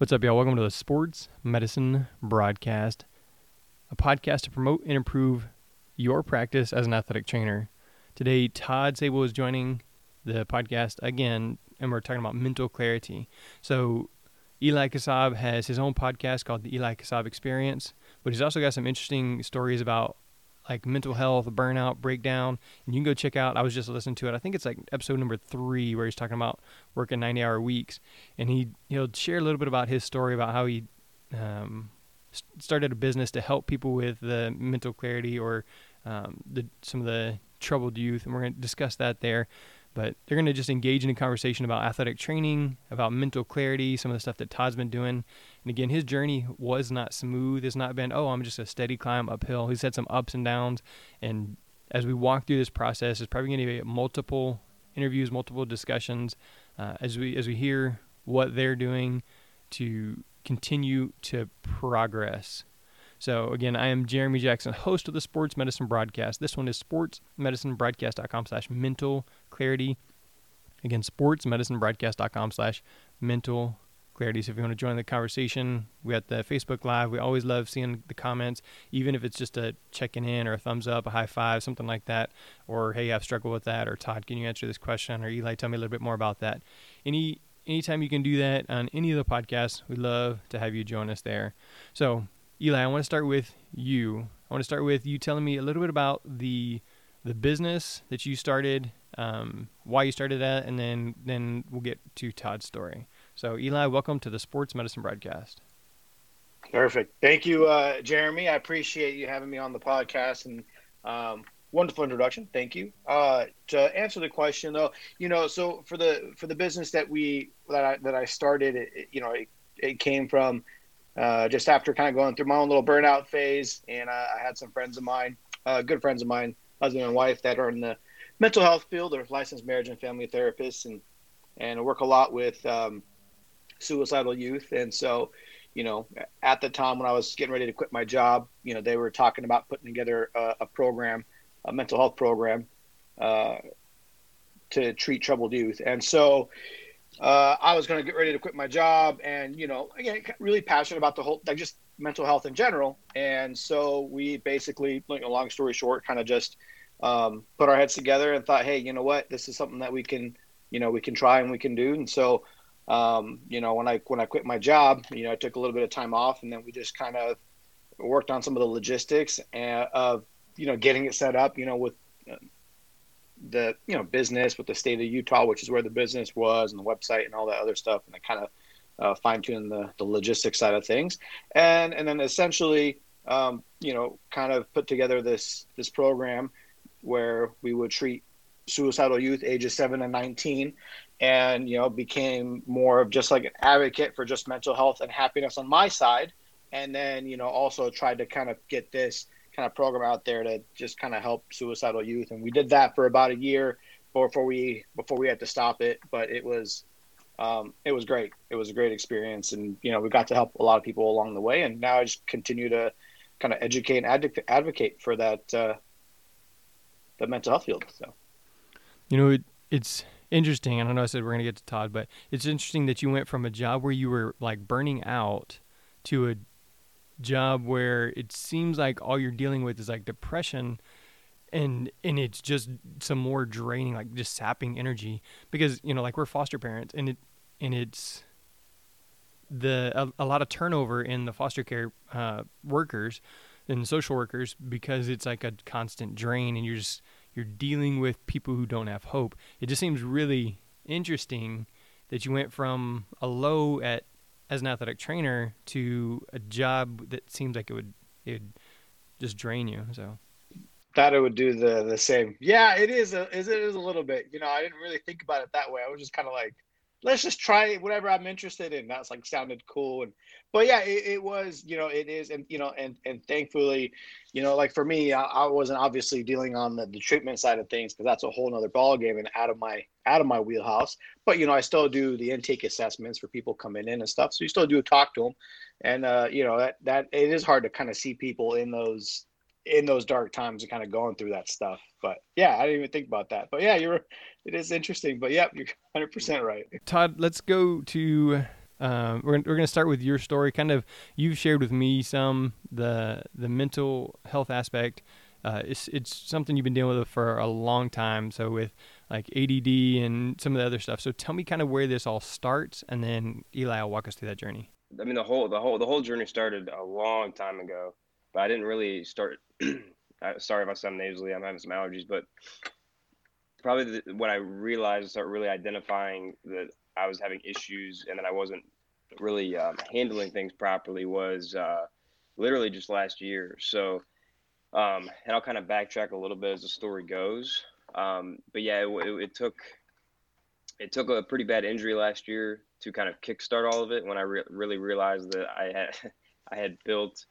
What's up, y'all? Welcome to the Sports Medicine Broadcast, a podcast to promote and improve your practice as an athletic trainer. Today, Todd Sable is joining the podcast again, and we're talking about mental clarity. So, Eli Kasab has his own podcast called the Eli Kasab Experience, but he's also got some interesting stories about like mental health, burnout, breakdown. And you can go check out, I was just listening to it. I think it's like episode number three where he's talking about working 90 hour weeks. And he, he'll share a little bit about his story about how he um, started a business to help people with the mental clarity or um, the, some of the troubled youth. And we're going to discuss that there but they're going to just engage in a conversation about athletic training, about mental clarity, some of the stuff that Todd's been doing. And again, his journey was not smooth. It's not been, oh, I'm just a steady climb uphill. He's had some ups and downs. And as we walk through this process, it's probably going to be multiple interviews, multiple discussions uh, as we as we hear what they're doing to continue to progress so again, I am Jeremy Jackson, host of the Sports Medicine Broadcast. This one is sportsmedicinebroadcast.com slash mental clarity. Again, sportsmedicinebroadcast.com slash mental So if you want to join the conversation, we at the Facebook Live. We always love seeing the comments, even if it's just a checking in or a thumbs up, a high five, something like that. Or hey, I've struggled with that. Or Todd, can you answer this question? Or Eli, tell me a little bit more about that. Any anytime you can do that on any of the podcasts, we'd love to have you join us there. So Eli, I want to start with you. I want to start with you telling me a little bit about the the business that you started, um, why you started that, and then then we'll get to Todd's story. So, Eli, welcome to the Sports Medicine Broadcast. Perfect. Thank you, uh, Jeremy. I appreciate you having me on the podcast and um, wonderful introduction. Thank you. Uh, to answer the question, though, you know, so for the for the business that we that I that I started, it, you know, it, it came from uh, just after kind of going through my own little burnout phase. And uh, I had some friends of mine, uh, good friends of mine, husband and wife, that are in the mental health field. They're licensed marriage and family therapists, and and work a lot with um, suicidal youth. And so, you know, at the time when I was getting ready to quit my job, you know, they were talking about putting together a, a program, a mental health program, uh, to treat troubled youth. And so, uh, I was going to get ready to quit my job, and you know, again, really passionate about the whole, like just mental health in general. And so we basically, like long story short, kind of just um, put our heads together and thought, hey, you know what, this is something that we can, you know, we can try and we can do. And so, um, you know, when I when I quit my job, you know, I took a little bit of time off, and then we just kind of worked on some of the logistics and, of you know getting it set up, you know, with uh, the you know business with the state of Utah, which is where the business was, and the website and all that other stuff, and I kind of uh, fine tune the the logistics side of things, and and then essentially um, you know kind of put together this this program where we would treat suicidal youth ages seven and nineteen, and you know became more of just like an advocate for just mental health and happiness on my side, and then you know also tried to kind of get this kind of program out there to just kind of help suicidal youth. And we did that for about a year before we before we had to stop it. But it was um, it was great. It was a great experience, and you know we got to help a lot of people along the way. And now I just continue to kind of educate and advocate for that uh, the mental health field. So, you know, it, it's interesting. I don't know I said we're going to get to Todd, but it's interesting that you went from a job where you were like burning out to a job where it seems like all you're dealing with is like depression and and it's just some more draining like just sapping energy because you know like we're foster parents and it and it's the a, a lot of turnover in the foster care uh, workers and social workers because it's like a constant drain and you're just you're dealing with people who don't have hope it just seems really interesting that you went from a low at as an athletic trainer to a job that seems like it would it would just drain you. So thought it would do the the same. Yeah, it is a is it is a little bit. You know, I didn't really think about it that way. I was just kind of like, let's just try whatever I'm interested in. That's like sounded cool and but yeah, it, it, was, you know, it is, and you know, and and thankfully, you know, like for me, I, I wasn't obviously dealing on the, the treatment side of things because that's a whole nother ball game and out of my out of my wheelhouse. But you know, I still do the intake assessments for people coming in and stuff. So you still do talk to them, and uh, you know that that it is hard to kind of see people in those in those dark times and kind of going through that stuff. But yeah, I didn't even think about that. But yeah, you're it is interesting. But yep, you're 100 percent right. Todd, let's go to Um, we're we're going to start with your story. Kind of, you've shared with me some the the mental health aspect. Uh, it's it's something you've been dealing with for a long time. So with like ADD and some of the other stuff. So tell me kind of where this all starts, and then Eli will walk us through that journey. I mean, the whole the whole the whole journey started a long time ago, but I didn't really start. sorry if I sound nasally. I'm having some allergies, but probably the, when I realized, start really identifying that I was having issues and that I wasn't really um, handling things properly was uh, literally just last year. So, um, and I'll kind of backtrack a little bit as the story goes. Um, but yeah, it, it, it, took it took a pretty bad injury last year to kind of kickstart all of it. When I re- really realized that I had I had built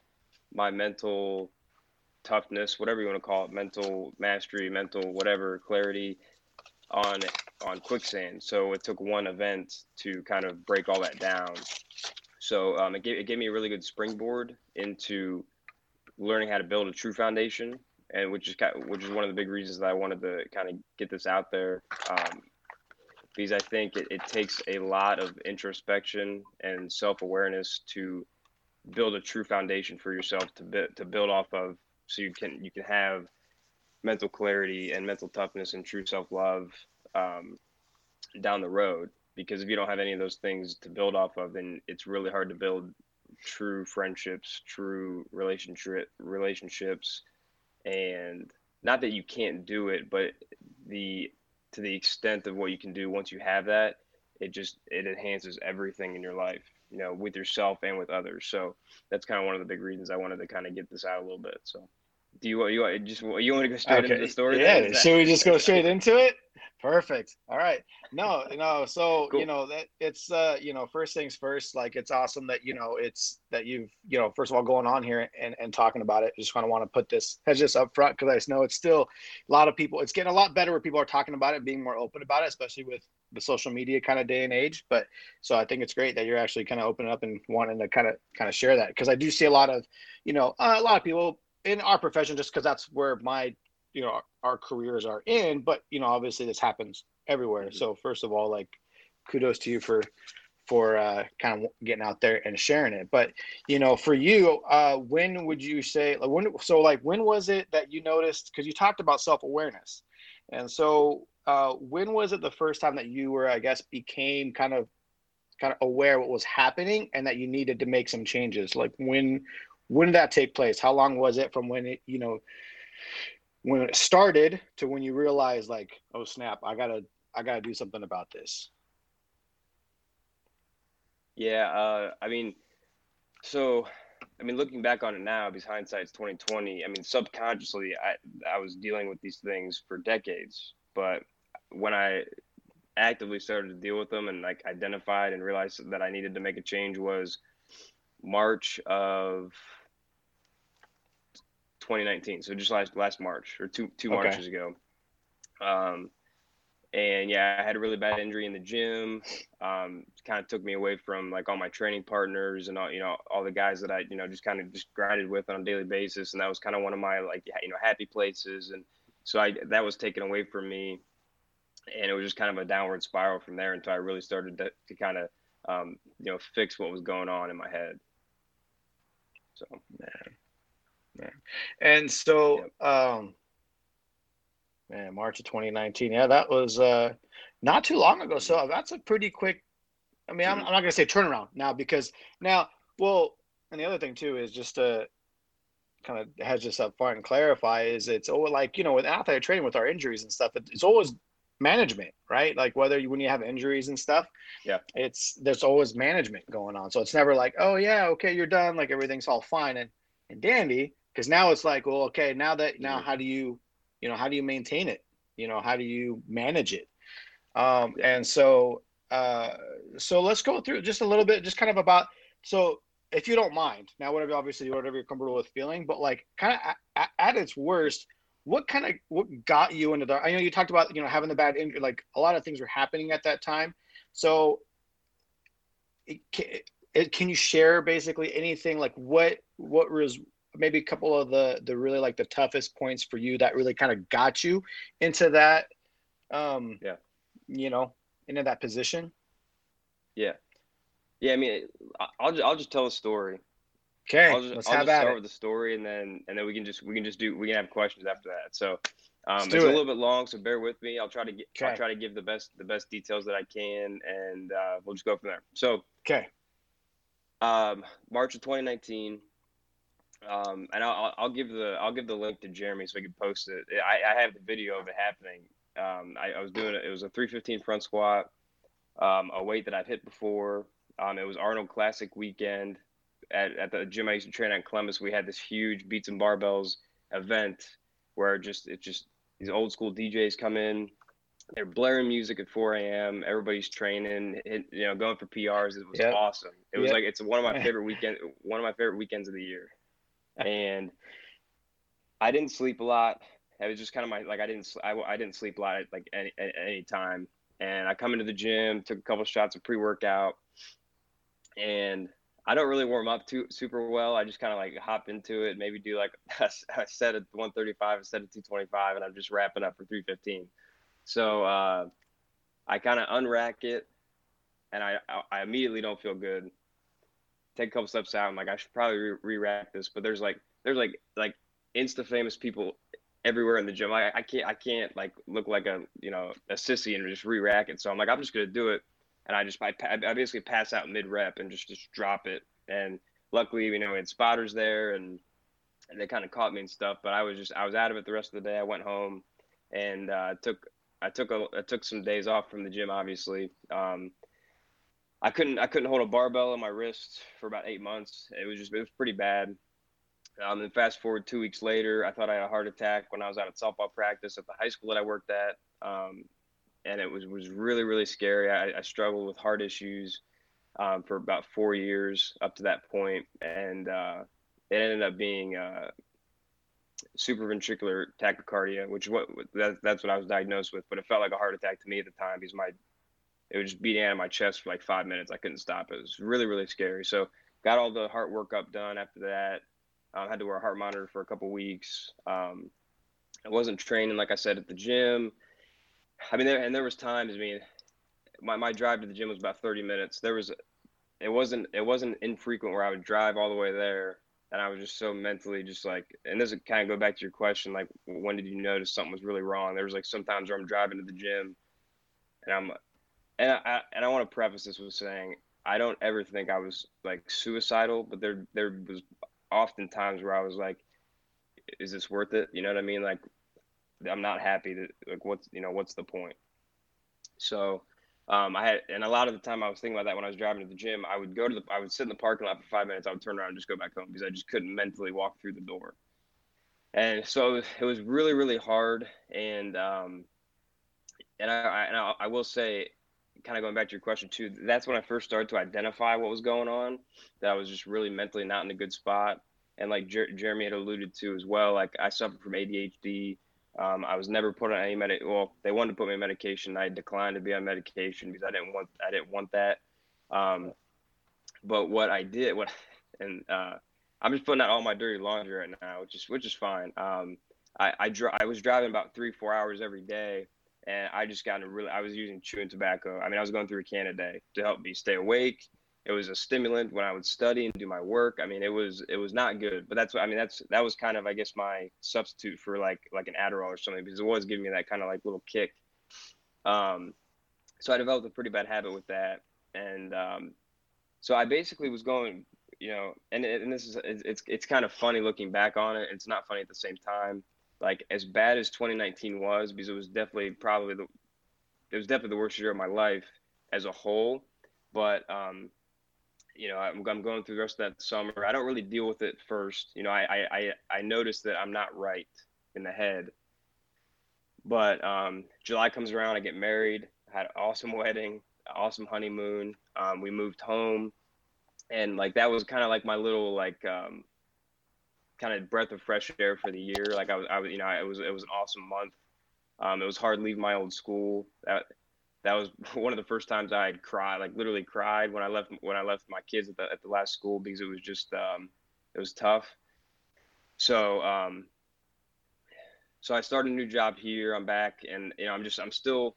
my mental toughness, whatever you want to call it, mental mastery, mental whatever clarity on on quicksand. So it took one event to kind of break all that down. So um, it, gave, it gave me a really good springboard into learning how to build a true foundation, and which is which is one of the big reasons that I wanted to kind of get this out there. Um, because I think it, it takes a lot of introspection and self awareness to build a true foundation for yourself to to build off of so you can you can have mental clarity and mental toughness and true self love um, down the road. Because if you don't have any of those things to build off of, then it's really hard to build true friendships, true relationship relationships, and not that you can't do it, but the to the extent of what you can do once you have that, it just it enhances everything in your life, you know, with yourself and with others. So that's kind of one of the big reasons I wanted to kind of get this out a little bit. So do you want you want just you want to go straight okay. into the story? Yeah, that... should we just go straight into it? Perfect. All right. No, no. So cool. you know that it's uh you know first things first. Like it's awesome that you know it's that you've you know first of all going on here and and talking about it. Just kind of want to put this as just up front because I know it's still a lot of people. It's getting a lot better where people are talking about it, being more open about it, especially with the social media kind of day and age. But so I think it's great that you're actually kind of opening up and wanting to kind of kind of share that because I do see a lot of you know uh, a lot of people in our profession just because that's where my you know our, our, careers are in but you know obviously this happens everywhere. Mm-hmm. so first of all like kudos to you for for uh, kind of getting out there and sharing it. But you know for you uh, when would you say like when so like when was it that you noticed because you talked about self-awareness. And so uh, when was it the first time that you were i guess became kind of kind of aware what was happening and that you needed to make some changes? Like when when did that take place? How long was it from when it you know when it started to when you realized like oh snap i gotta i gotta do something about this? Yeah uh i mean so i mean looking back on it now because hindsight's 2020 i mean subconsciously i i was dealing with these things for decades. But when i actively started to deal with them and like identified and realized that i needed to make a change was march of 2019, so just last last March or two two okay. Marches ago. Um, and yeah, I had a really bad injury in the gym. Um, kind of took me away from like all my training partners and all you know all the guys that I you know just kind of just grinded with on a daily basis, and that was kind of one of my like you know happy places, and so I that was taken away from me, and it was just kind of a downward spiral from there until I really started to, to kind of um, you know fix what was going on in my head. So man. Man. And so, um, man, March of 2019. Yeah, that was uh, not too long ago. So that's a pretty quick. I mean, I'm, I'm not going to say turnaround now because now, well, and the other thing too is just to kind of hedge just up front and clarify is it's always like you know with athletic training with our injuries and stuff, it's always management, right? Like whether you, when you have injuries and stuff, yeah, it's there's always management going on. So it's never like, oh yeah, okay, you're done, like everything's all fine and and dandy because now it's like well okay now that now how do you you know how do you maintain it? You know how do you manage it? Um and so uh so let's go through just a little bit just kind of about so if you don't mind now whatever obviously whatever you're comfortable with feeling but like kind of at, at its worst what kind of what got you into the i know you talked about you know having the bad injury like a lot of things were happening at that time. So it, it, can you share basically anything like what what was maybe a couple of the the really like the toughest points for you that really kind of got you into that um yeah you know into that position yeah Yeah, I mean, I'll just, I'll just tell a story. Okay, I'll just, let's I'll have just at start it. with the story, and then and then we can just we can just do we can have questions after that. So um, it's do a it. little bit long, so bear with me. I'll try to get I'll try to give the best the best details that I can, and uh, we'll just go from there. So Okay, um, March of 2019. Um, and I'll, I'll- give the I'll give the link to Jeremy so we can post it. I, I have the video of it happening. Um, I, I was doing it. It was a 315 front squat, um, a weight that I've hit before. Um, it was Arnold Classic weekend at, at the gym I used to train at in Columbus. We had this huge beats and barbells event where just it just these old school DJs come in. They're blaring music at 4 a.m. Everybody's training, hit, you know, going for PRs. It was Yep. awesome. It was Yep. like it's one of my favorite weekend, one of my favorite weekends of the year. And I didn't sleep a lot. It was just kind of my like I didn't I, I didn't sleep a lot at like any at any time. And I come into the gym, took a couple shots of pre-workout, and I don't really warm up too super well. I just kind of like hop into it, maybe do like a set at 135, a set at 225, and I'm just wrapping up for 315. So uh, I kind of unrack it, and I I immediately don't feel good. Take a couple steps out. I'm like I should probably re- re-rack this, but there's like there's like like insta famous people everywhere in the gym. I, I can't I can't like look like a you know a sissy and just re-rack it. So I'm like I'm just gonna do it, and I just I, I basically pass out mid rep and just just drop it. And luckily you know we had spotters there and, and they kind of caught me and stuff. But I was just I was out of it the rest of the day. I went home and uh, took I took a I took some days off from the gym obviously. Um, I couldn't I couldn't hold a barbell on my wrist for about eight months. It was just it was pretty bad. Um, and fast forward two weeks later, I thought I had a heart attack when I was out at softball practice at the high school that I worked at, um, and it was was really really scary. I, I struggled with heart issues um, for about four years up to that point, and uh, it ended up being uh, supraventricular tachycardia, which is what that, that's what I was diagnosed with. But it felt like a heart attack to me at the time because my it was just beating out of my chest for like five minutes. I couldn't stop. It was really really scary. So got all the heart workup done after that. I had to wear a heart monitor for a couple weeks. Um, I wasn't training like I said at the gym. I mean, there and there was times. I mean, my my drive to the gym was about thirty minutes. There was, it wasn't it wasn't infrequent where I would drive all the way there, and I was just so mentally just like. And this kind of go back to your question, like when did you notice something was really wrong? There was like sometimes where I'm driving to the gym, and I'm, and I and I want to preface this with saying I don't ever think I was like suicidal, but there there was often times where I was like, is this worth it? You know what I mean? Like, I'm not happy that like what's you know what's the point? So, um, I had and a lot of the time I was thinking about that when I was driving to the gym. I would go to the I would sit in the parking lot for five minutes. I would turn around and just go back home because I just couldn't mentally walk through the door. And so it was, really really hard. And um, and I, I and I, I will say kind of going back to your question too, that's when I first started to identify what was going on. That I was just really mentally not in a good spot. And like Jer- Jeremy had alluded to as well, like I suffered from ADHD. Um, I was never put on any med. Well, they wanted to put me on medication. I declined to be on medication because I didn't want. I didn't want that. Um, but what I did, what, and uh, I'm just putting out all my dirty laundry right now, which is which is fine. Um, I I, dri- I was driving about three four hours every day and I just got a really. I was using chewing tobacco. I mean, I was going through a can a day to help me stay awake. It was a stimulant when I would study and do my work. I mean, it was it was not good, but that's I mean. That's that was kind of I guess my substitute for like like an Adderall or something because it was giving me that kind of like little kick. Um, so I developed a pretty bad habit with that, and um, so I basically was going, you know, and and this is it's it's kind of funny looking back on it. It's not funny at the same time like as bad as 2019 was because it was definitely probably the it was definitely the worst year of my life as a whole. But um you know I'm, I'm going through the rest of that summer. I don't really deal with it first. You know i i i noticed that i'm not right in the head. But um july comes around i get married had an awesome wedding awesome honeymoon. Um, we moved home. And like that was kind of like my little like um kind of breath of fresh air for the year. Like I was, I was, you know, it was it was an awesome month. Um, it was hard leaving my old school. That that was one of the first times I had cried, like literally cried when I left when I left my kids at the at the last school because it was just um, it was tough. So um, so I started a new job here. I'm back, and you know, I'm just I'm still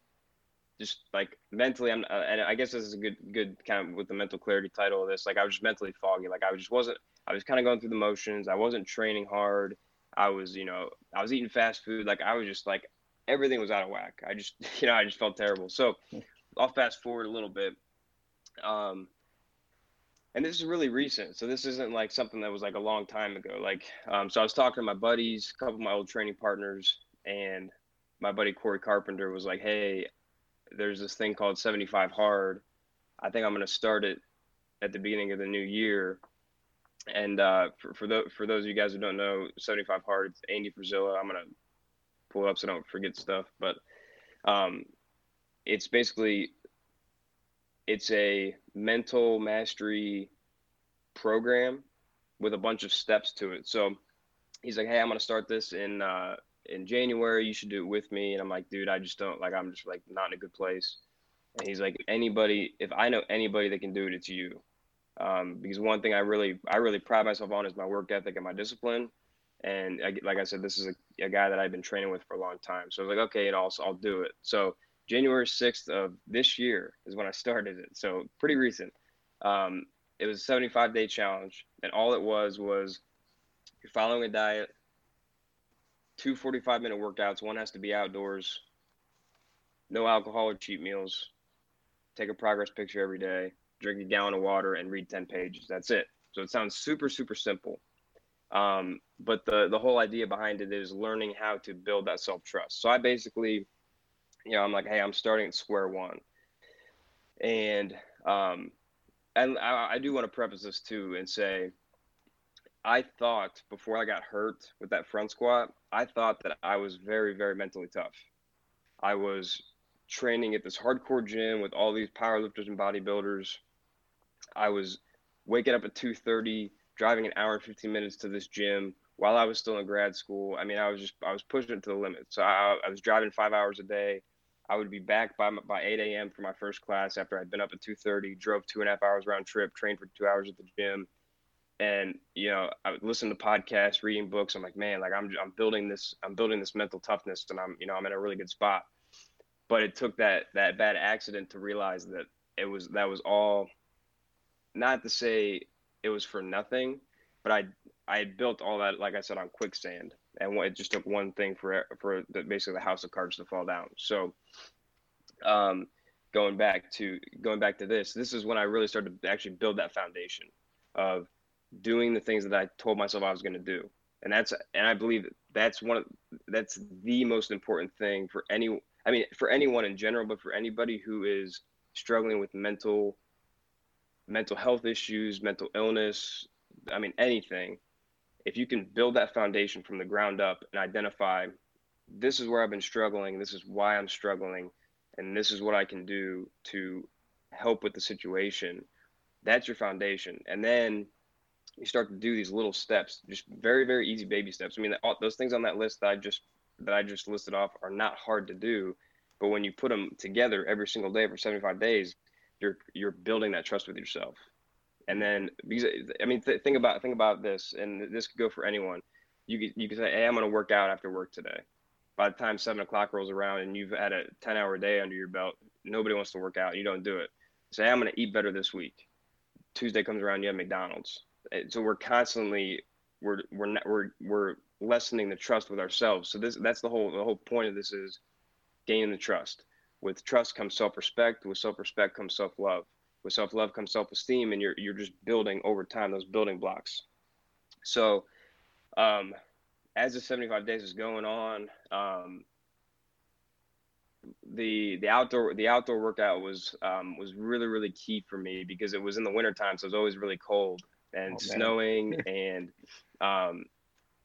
just like mentally, I'm, uh, and I guess this is a good, good kind of with the mental clarity title of this. Like I was just mentally foggy. Like I just wasn't. I was kind of going through the motions. I wasn't training hard. I was, you know, I was eating fast food. Like I was just like everything was out of whack. I just, you know, I just felt terrible. So I'll fast forward a little bit. Um, and this is really recent. So this isn't like something that was like a long time ago. Like, um, so I was talking to my buddies, a couple of my old training partners, and my buddy Corey Carpenter was like, "Hey, there's this thing called 75 Hard. I think I'm going to start it at the beginning of the new year." And uh, for for, the, for those of you guys who don't know, 75 Hard, it's Andy Frisella. I'm gonna pull it up so I don't forget stuff, but um, it's basically it's a mental mastery program with a bunch of steps to it. So he's like, "Hey, I'm gonna start this in uh, in January. You should do it with me." And I'm like, "Dude, I just don't like. I'm just like not in a good place." And he's like, "Anybody, if I know anybody that can do it, it's you." Um, because one thing I really I really pride myself on is my work ethic and my discipline. And I, like I said, this is a, a, guy that I've been training with for a long time. So I was like, okay, and I'll I'll do it. So January 6th of this year is when I started it. So pretty recent. Um, it was a 75 day challenge. And all it was was you're following a diet, two 45 minute workouts. One has to be outdoors, no alcohol or cheat meals, take a progress picture every day, drink a gallon of water, and read 10 pages. That's it. So it sounds super, super simple. Um, but the, the whole idea behind it is learning how to build that self trust. So I basically you know, I'm like, hey, I'm starting at square one. And um, and I, I do want to preface this too and say, I thought before I got hurt with that front squat, I thought that I was very, very mentally tough. I was training at this hardcore gym with all these powerlifters and bodybuilders. I was waking up at 2:30, driving an hour and 15 minutes to this gym while I was still in grad school. I mean, I was just I was pushing it to the limit. So I, I was driving five hours a day. I would be back by by 8 a.m. for my first class after I'd been up at 2:30, drove two and a half hours round trip, trained for two hours at the gym, and you know I would listen to podcasts, reading books. I'm like, man, like I'm I'm building this I'm building this mental toughness, and I'm you know I'm in a really good spot. But it took that that bad accident to realize that it was that was all. Not to say it was for nothing, but I I had built all that like I said on quicksand and it just took one thing for for the, basically the house of cards to fall down. So, um, going back to going back to this, this is when I really started to actually build that foundation of doing the things that I told myself I was going to do, and that's and I believe that's one of that's the most important thing for any. I mean, for anyone in general, but for anybody who is struggling with mental mental health issues, mental illness, I mean anything if you can build that foundation from the ground up and identify this is where I've been struggling, this is why I'm struggling, and this is what I can do to help with the situation, that's your foundation. And then you start to do these little steps, just very, very easy baby steps. I mean, all, those things on that list that I just that I just listed off are not hard to do, but when you put them together every single day for 75 days, you're you're building that trust with yourself. And then because I mean, th- think about think about this, and this could go for anyone. You could you could say, "Hey, I'm going to work out after work today." By the time seven o'clock rolls around and you've had a 10 hour day under your belt, nobody wants to work out. You don't do it. Say, "I'm going to eat better this week." Tuesday comes around, you have McDonald's. So we're constantly we're we're not, we're we're lessening the trust with ourselves. So this that's the whole the whole point of this is gaining the trust. With trust comes self respect. With self respect comes self love with self love comes self esteem, and you're you're just building over time those building blocks. So, um, as the 75 days is going on, um, the the outdoor the outdoor workout was um, was really really key for me because it was in the wintertime, so it was always really cold and oh, snowing and um,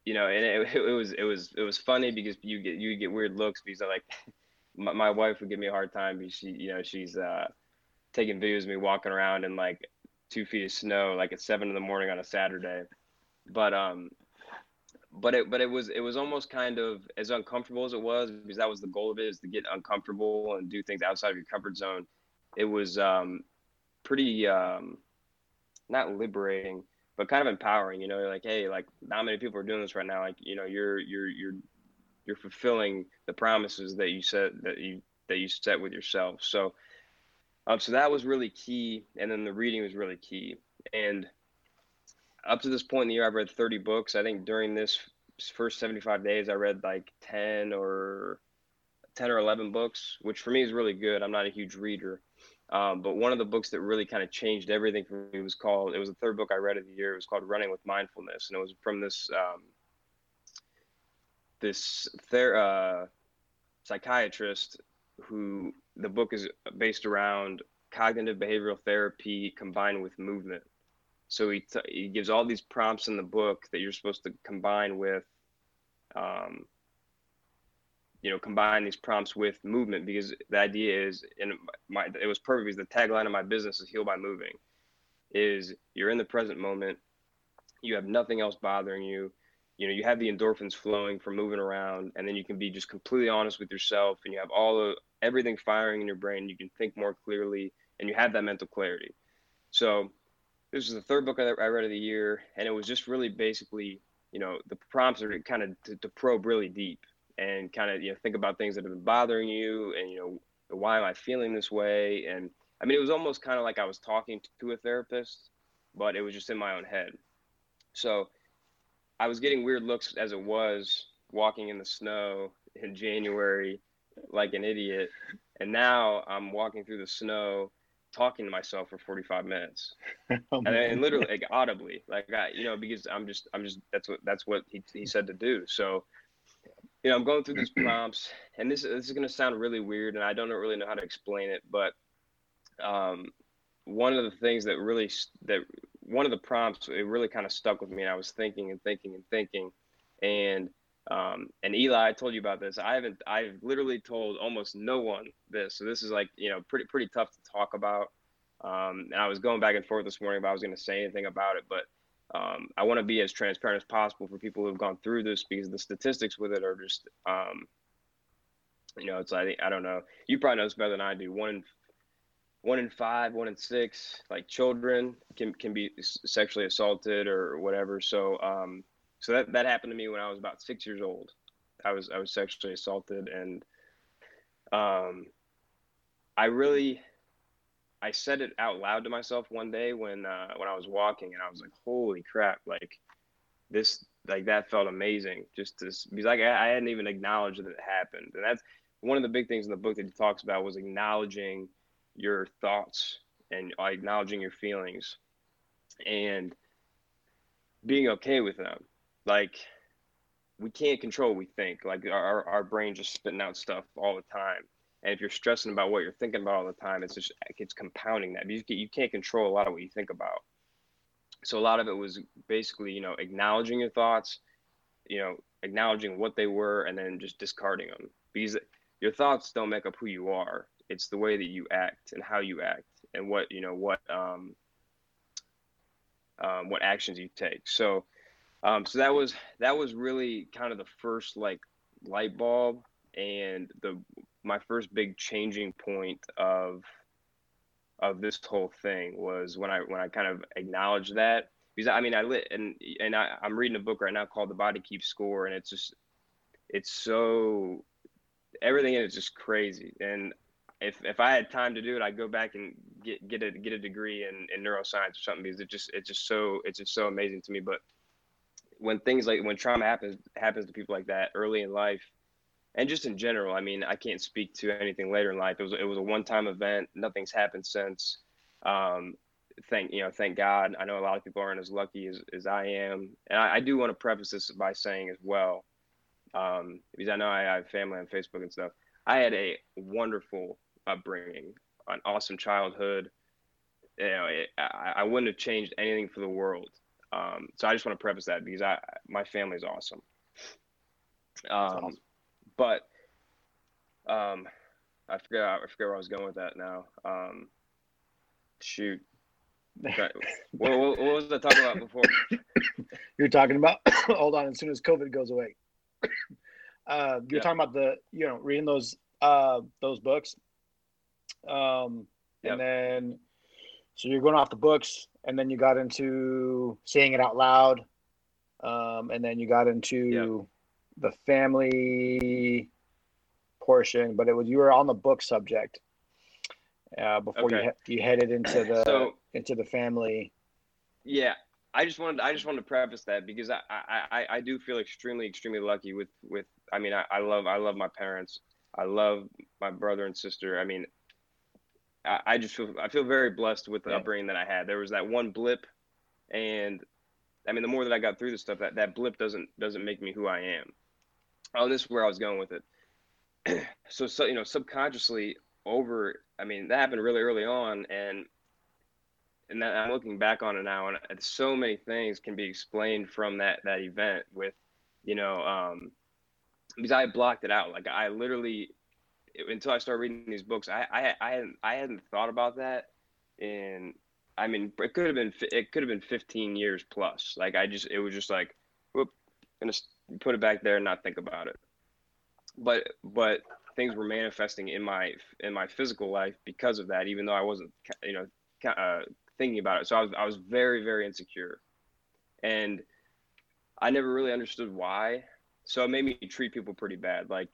you know, and it, it, was it was it was funny because you get you get weird looks because like my, my wife would give me a hard time because she you know she's uh taking videos of me walking around in like two feet of snow, like at seven in the morning on a Saturday. But um, but it but it was it was almost kind of as uncomfortable as it was because that was the goal of it is to get uncomfortable and do things outside of your comfort zone. It was um, pretty um, not liberating, but kind of empowering. You know, like hey, like not many people are doing this right now. Like you know, you're you're you're you're fulfilling the promises that you said that you that you set with yourself. So, um, so that was really key, and then the reading was really key. And up to this point in the year, I've read 30 books. I think during this first 75 days, I read like 10 or 10 or 11 books, which for me is really good. I'm not a huge reader. Um, but one of the books that really kind of changed everything for me was called, it was the third book I read of the year. It was called Running with Mindfulness. And it was from this, um, this ther- uh, psychiatrist who the book is based around cognitive behavioral therapy combined with movement. So he, t- he gives all these prompts in the book that you're supposed to combine with, um, you know, combine these prompts with movement because the idea is, and my it was perfect because the tagline of my business is "Heal by Moving." Is you're in the present moment, you have nothing else bothering you, you know, you have the endorphins flowing from moving around, and then you can be just completely honest with yourself, and you have all of everything firing in your brain. You can think more clearly, and you have that mental clarity. So this is the third book I, I read of the year, and it was just really basically, you know, the prompts are kind of to, to probe really deep and kind of you know think about things that have been bothering you, and you know why am I feeling this way? And I mean, it was almost kind of like I was talking to a therapist, but it was just in my own head. So I was getting weird looks as it was walking in the snow in January like an idiot, and now I'm walking through the snow talking to myself for 45 minutes. Oh, and, and, literally like audibly like I, you know because i'm just i'm just that's what that's what he, he said to do. So you know i'm going through these prompts and this, this is going to sound really weird and i don't really know how to explain it but um, one of the things that really that one of the prompts it really kind of stuck with me and i was thinking and thinking and thinking and um, and Eli, I told you about this. I haven't. I've literally told almost no one this. So this is like you know pretty pretty tough to talk about. Um, and I was going back and forth this morning if I was going to say anything about it, but um, I want to be as transparent as possible for people who have gone through this because the statistics with it are just, um, you know, it's like I don't know. You probably know this better than I do. One in one in five, one in six, like children can can be sexually assaulted or whatever. So um, so that, that happened to me when I was about six years old. I was I was sexually assaulted, and um, I really I said it out loud to myself one day when uh, when I was walking, and I was like, "Holy crap!" Like this, like that felt amazing. Just to because like I, I hadn't even acknowledged that it happened, and that's one of the big things in the book that he talks about was acknowledging your thoughts and acknowledging your feelings, and being okay with them like we can't control what we think. Like our our brain just spitting out stuff all the time. And if you're stressing about what you're thinking about all the time, it's just it's compounding that. You you can't control a lot of what you think about. So a lot of it was basically you know acknowledging your thoughts, you know acknowledging what they were, and then just discarding them because your thoughts don't make up who you are. It's the way that you act and how you act and what you know what um, um what actions you take. So um, so that was that was really kind of the first like light bulb and the my first big changing point of of this whole thing was when I when I kind of acknowledged that because I mean I lit and and I, I'm reading a book right now called The Body Keeps Score and it's just it's so everything in it's just crazy and if if I had time to do it I'd go back and get get a get a degree in, in neuroscience or something because it just it's just so it's just so amazing to me. But when things like when trauma happens happens to people like that early in life and just in general i mean i can't speak to anything later in life. It was it was a one-time event. Nothing's happened since. Um, thank you know thank god. I know a lot of people aren't as lucky as, as i am. And I, I do want to preface this by saying as well um, because i know I, I have family on facebook and stuff. I had a wonderful upbringing an awesome childhood you know it, I, I wouldn't have changed anything for the world um, so I just want to preface that because I my family is awesome. Um, awesome. but um, I forget I forget where I was going with that now. Um, shoot. what, what, what, was I talking about before? You're talking about hold on. As soon as COVID goes away, uh, you're yeah. talking about the you know reading those uh, those books, um, yep. and then so you're going off the books and then you got into saying it out loud, um, and then you got into the family portion, but it was you were on the book subject uh, before okay. you he- you headed into the so, into the family. Yeah, I just wanted I just wanted to preface that because I I, I do feel extremely extremely lucky with with I mean I, I love I love my parents I love my brother and sister I mean I, I just feel I feel very blessed with the yeah. upbringing that I had there was that one blip and I mean the more that I got through the stuff that that blip doesn't doesn't make me who I am oh this is where I was going with it so so you know subconsciously over I mean that happened really early on and and that, I'm looking back on it now, and so many things can be explained from that that event. With, you know, um, because I blocked it out. Like I literally, until I started reading these books, I I, I hadn't I hadn't thought about that. And I mean, it could have been it could have been 15 years plus. Like I just it was just like, whoop, gonna put it back there and not think about it. But but things were manifesting in my in my physical life because of that even though i wasn't you know uh, thinking about it. So I was I was very very insecure, and I never really understood why. So it made me treat people pretty bad. Like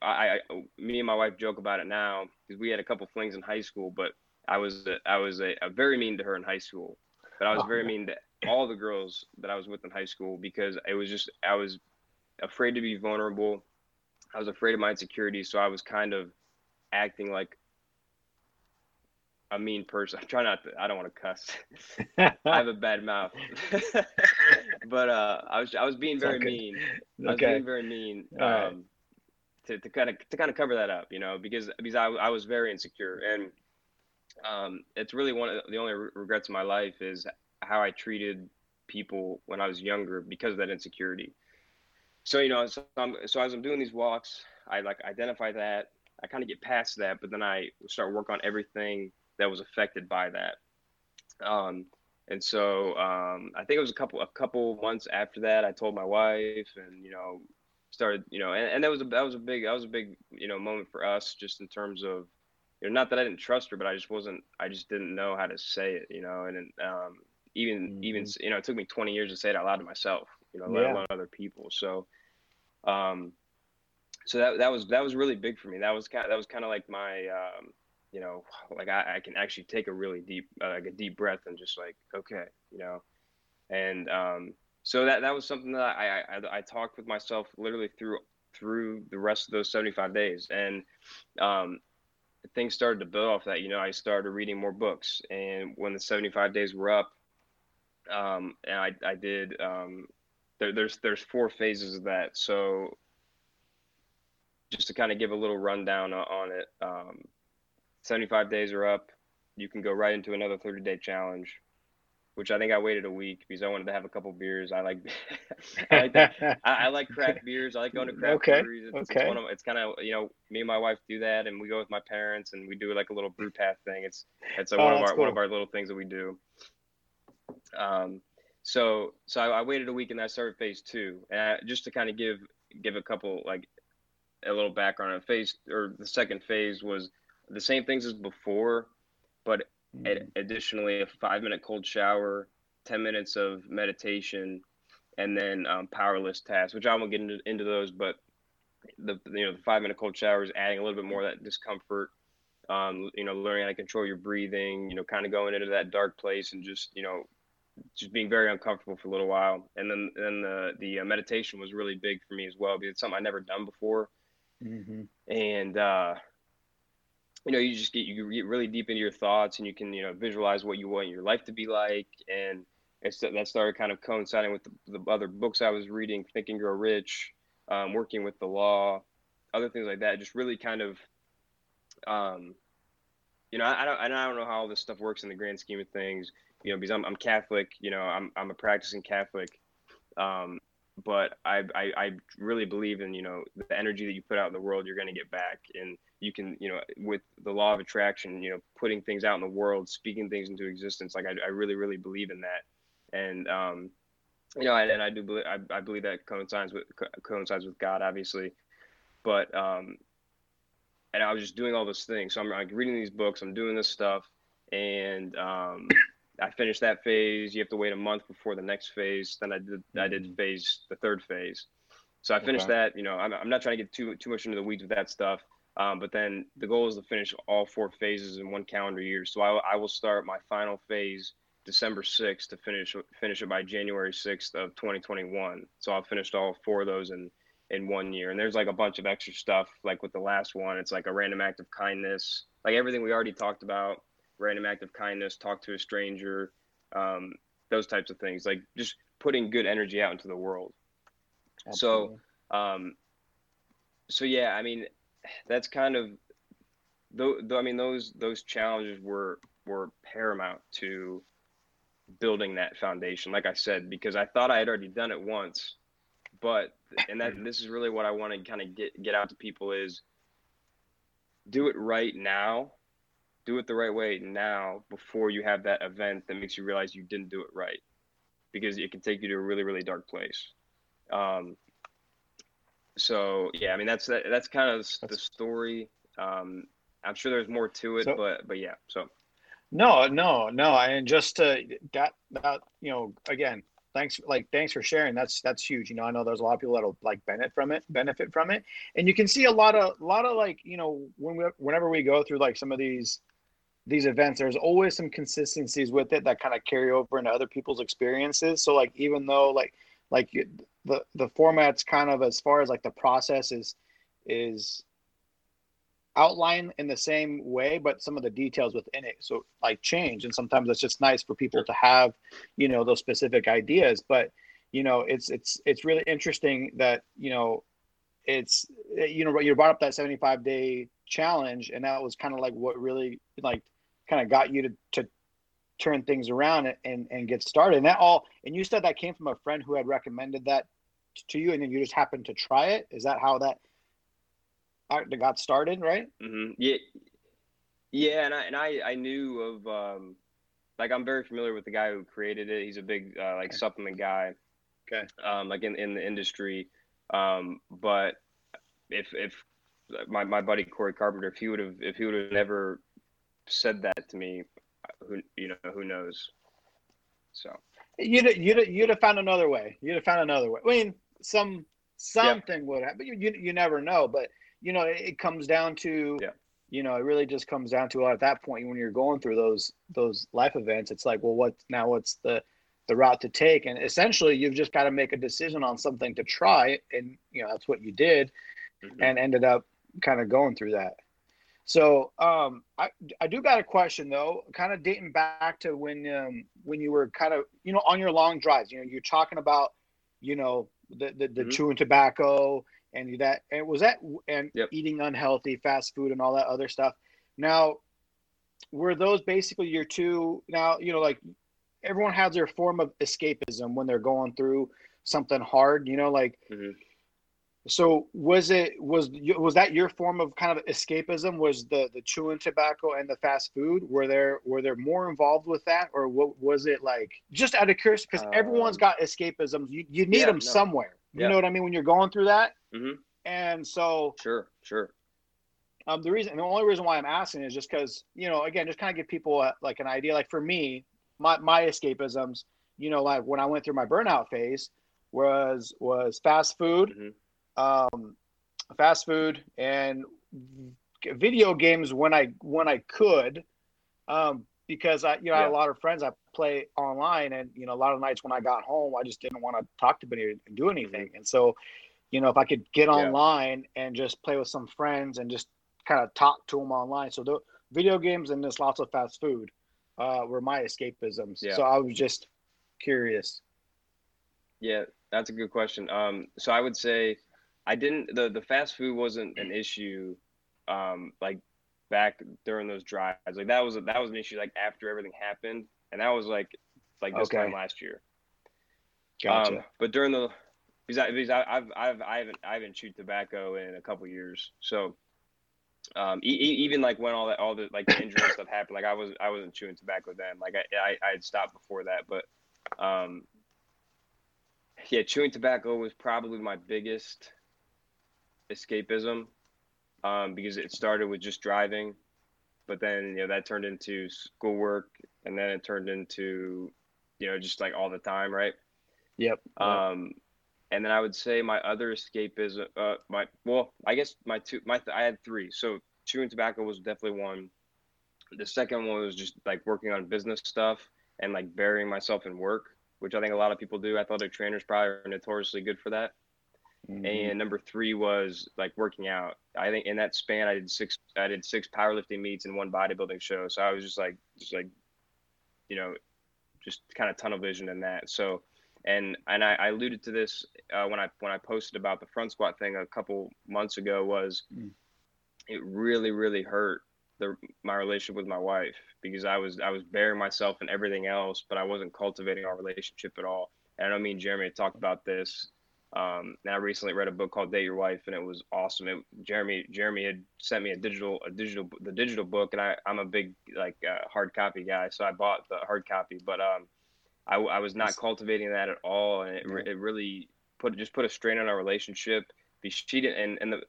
I, I me and my wife joke about it now because we had a couple flings in high school, but I was I was a, a very mean to her in high school, but I was oh, very oh. mean to all the girls that I was with in high school because it was just I was afraid to be vulnerable. I was afraid of my insecurities, so I was kind of acting like a mean person. I try not to. I don't want to cuss. I have a bad mouth. but uh, I was I was being very mean. I was being very mean. Um, right. To, to kind of to kind of cover that up, you know, because because I, I was very insecure, and um, it's really one of the only regrets in my life is how I treated people when I was younger because of that insecurity. So you know, so, I'm, so as I'm doing these walks, I like identify that. I kind of get past that, but then I start work on everything that was affected by that. Um, and so um, I think it was a couple a couple months after that I told my wife and you know started you know and, and that was a that was a big that was a big you know moment for us just in terms of you know not that I didn't trust her but I just wasn't I just didn't know how to say it you know and um, even mm-hmm. even you know it took me 20 years to say it out loud to myself you know let yeah. alone other people so um so that that was that was really big for me that was kind of, that was kind of like my um you know, like I, I can actually take a really deep, uh, like a deep breath and just like, okay, you know, and um, so that that was something that I, I I talked with myself literally through through the rest of those 75 days, and um, things started to build off that. You know, I started reading more books, and when the 75 days were up, um, and I I did um, there, there's there's four phases of that. So just to kind of give a little rundown on it. Um, 75 days are up. You can go right into another 30 day challenge, which I think I waited a week because I wanted to have a couple beers. I like, I like, I, I, like craft beers. I like going to craft okay. breweries. It's, okay. It's, it's kind of, you know, me and my wife do that and we go with my parents and we do like a little brew path thing. It's, it's oh, one of our, cool. one of our little things that we do. Um, so, so I, I waited a week and I started phase two and I, just to kind of give, give a couple, like a little background on phase or the second phase was the same things as before, but mm-hmm. additionally a five minute cold shower, ten minutes of meditation, and then um, powerless tasks, which I won't get into, into those, but the you know the five minute cold shower is adding a little bit more of that discomfort. Um, you know, learning how to control your breathing. You know, kind of going into that dark place and just you know just being very uncomfortable for a little while. And then then the the uh, meditation was really big for me as well because it's something I never done before. Mm-hmm. And uh, you know you just get you get really deep into your thoughts and you can you know visualize what you want your life to be like. And it's, that started kind of coinciding with the, the other books i was reading think and grow rich um, working with the law other things like that just really kind of um, you know I, I, don't, I don't know how all this stuff works in the grand scheme of things you know because i'm, I'm catholic you know I'm, I'm a practicing catholic um, but I, I, I really believe in you know the energy that you put out in the world you're going to get back. And you can you know with the law of attraction you know putting things out in the world speaking things into existence like i, I really really believe in that. And um you know and, and i do believe I, I believe that coincides with coincides with god obviously. But um and i was just doing all those things. So i'm like reading these books i'm doing this stuff. And um I finished that phase. You have to wait a month before the next phase. Then I did I did mm-hmm. phase the third phase, So I finished Okay. that. You know, I'm, I'm not trying to get too too much into the weeds with that stuff. Um, but then the goal is to finish all four phases in one calendar year. So I, I will start my final phase December 6th to finish finish it by January 6th of 2021. So I've finished all four of those in in one year. And there's like a bunch of extra stuff like with the last one. It's like a random act of kindness, like everything we already talked about. Random act of kindness, talk to a stranger, um, those types of things. Like just putting good energy out into the world. So, um, so yeah, I mean, that's kind of though. I mean, those those challenges were were paramount to building that foundation. Like I said, because I thought I had already done it once, but and that this is really what I want to kind of get get out to people is do it right now, do it the right way now before you have that event that makes you realize you didn't do it right, because it can take you to a really really dark place. Um, so yeah, I mean that's that, that's kind of the story. Um, I'm sure there's more to it, So- but but yeah. So No, no, no. And just to that that you know, again, thanks like thanks for sharing. That's that's huge. You know, I know there's a lot of people that'll like benefit from it, benefit from it. And you can see a lot of a lot of like, you know, when we whenever we go through like some of these these events, there's always some consistencies with it that kind of carry over into other people's experiences. So like even though like like you- the the format's kind of as far as like the process is is outlined in the same way, but some of the details within it so like change. And sometimes it's just nice for people to have, you know, those specific ideas. But you know, it's it's it's really interesting that you know, it's eh, you know you brought up that 75 day challenge, and that was kind of like what really like kind of got you to to turn things around and, and and get started. And that all and you said that came from a friend who had recommended that to you, and then you just happened to try it. Is that how that got started? Right? hmm yeah, yeah, and I and I I knew of um, like I'm very familiar with the guy who created it. He's a big uh, like Okay. supplement guy. Okay. Um, like in in the industry, um, but if if my my buddy Corey Carpenter, if he would have if he would have never said that to me, who you know who knows. So You'd you'd you'd have found another way. You'd have found another way. I mean, some something would happen. You, you you never know, but you know, it, it comes down to Yeah. you know, it really just comes down to at that point when you're going through those those life events. It's like, well, what now? What's the the route to take? And essentially, you've just got to make a decision on something to try, and you know, that's what you did, mhm. and ended up kind of going through that. So um, I I do got a question though, kind of dating back to when um, when you were kind of you know on your long drives. You know, you're talking about you know the the, the Mhm. chewing tobacco and that and was that and Yep. eating unhealthy fast food and all that other stuff. Now, were those basically your two? Now you know like everyone has their form of escapism when they're going through something hard. You know, like Mhm. So was it was was that your form of kind of escapism? Was the the chewing tobacco and the fast food? Were there were there more involved with that, or what was it like? Just out of curiosity, because everyone's got escapisms. You you need yeah, them no. somewhere. You Yeah. know what I mean when you're going through that. Mhm. And so Sure, sure. um, the reason, the only reason why I'm asking is just because you know, again, just kind of give people a, like an idea. Like for me, my my escapisms, you know, like when I went through my burnout phase, was was fast food, Mhm. Um, fast food, and video games when I when I could, um, because I you know I had a lot of friends I play online, and you know a lot of nights when I got home, I just didn't want to talk to anybody and do anything, and so you know if I could get Mm-hmm. Yeah. online and just play with some friends and just kind of talk to them online, so the video games and just lots of fast food uh, were my escapisms. Yeah. So I was just curious. Yeah, that's a good question. Um, so I would say I didn't the the fast food wasn't an issue um like back during those drives. Like that was that was an issue like after everything happened and that was like like this time last year. Gotcha. Um, but during the because, I, because I, I've I've I haven't I haven't chewed tobacco in a couple years. So um, e- even like when all that all the like the injury stuff happened, like I was I wasn't chewing tobacco then. Like I I, I had stopped before that, but um, yeah, chewing tobacco was probably my biggest escapism um, because it started with just driving, but then you know that turned into schoolwork, and then it turned into you know just like all the time, right? yep. Um, and then I would say my other escape is uh my well I guess my two my I had three so chewing tobacco was definitely one. The second one was just like working on business stuff and like burying myself in work, which I think a lot of people do. Athletic trainers probably are notoriously good for that. Mm-hmm. And number three was like working out. I think in that span, I did six. I did six powerlifting meets and one bodybuilding show. So I was just like, just like, you know, just kind of tunnel vision in that. So, and and I, I alluded to this uh, when I when I posted about the front squat thing a couple months ago. Was mm. it really really hurt the my relationship with my wife because I was I was burying myself in everything else, but I wasn't cultivating our relationship at all. And I know me and Jeremy talked about this um, and I recently read a book called Date Your Wife, and it was awesome. It, Jeremy Jeremy had sent me a digital a digital the digital book, and I I'm a big like uh, hard copy guy, so I bought the hard copy. But um, I, I was not cultivating that at all, and it, it really put just put a strain on our relationship. Be she didn't, and and the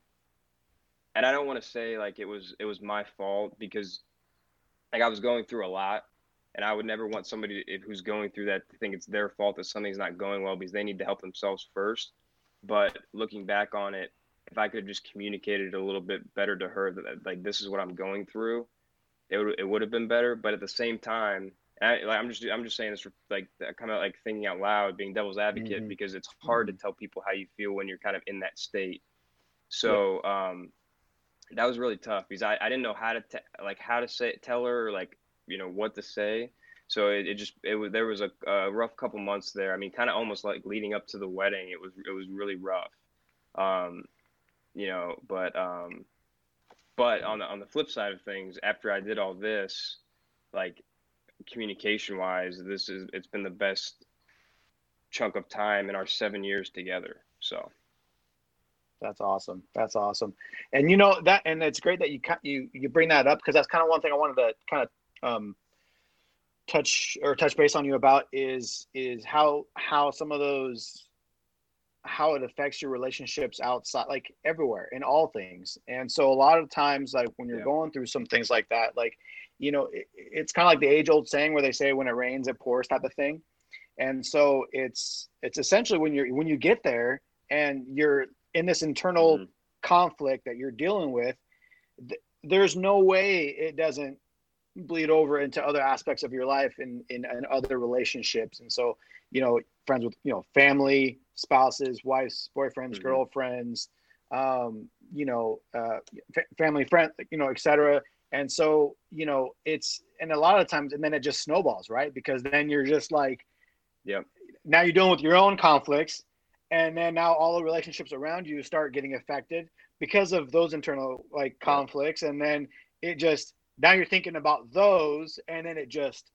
and I don't want to say like it was it was my fault because like I was going through a lot and I would never want somebody to, who's going through that to think it's their fault that something's not going well because they need to help themselves first. But looking back on it, if I could have just communicated a little bit better to her that like this is what I'm going through, it would it would have been better. But at the same time, I, like I'm just I'm just saying this for like kind of like thinking out loud, being devil's advocate mm-hmm. because it's hard to tell people how you feel when you're kind of in that state. So yeah. um, that was really tough because I, I didn't know how to like how to say tell her like you know what to say. So it, it just it was there was a, a rough couple months there. I mean, kind of almost like leading up to the wedding. It was it was really rough. Um, you know, but um, but on the on the flip side of things, after I did all this, like communication wise, this is it's been the best chunk of time in our seven years together. So that's awesome. That's awesome. And you know that, and it's great that you you you bring that up because that's kind of one thing I wanted to kind of um, touch or touch base on you about is is how how some of those how it affects your relationships outside like everywhere in all things and so a lot of times like when you're yeah. going through some things like that like you know it, it's kind of like the age old saying where they say when it rains it pours type of thing and so it's it's essentially when you're when you get there and you're in this internal mm-hmm. conflict that you're dealing with th- there's no way it doesn't bleed over into other aspects of your life and in, in, in, other relationships. And so, you know, friends with, you know, family, spouses, wives, boyfriends, mm-hmm. girlfriends, um, you know, uh, f- family, friend, you know, etc. And so, you know, it's, and a lot of times, and then it just snowballs, right? Because then you're just like, yeah, now you're dealing with your own conflicts. And then now all the relationships around you start getting affected because of those internal like conflicts. And then it just, now you're thinking about those and then it just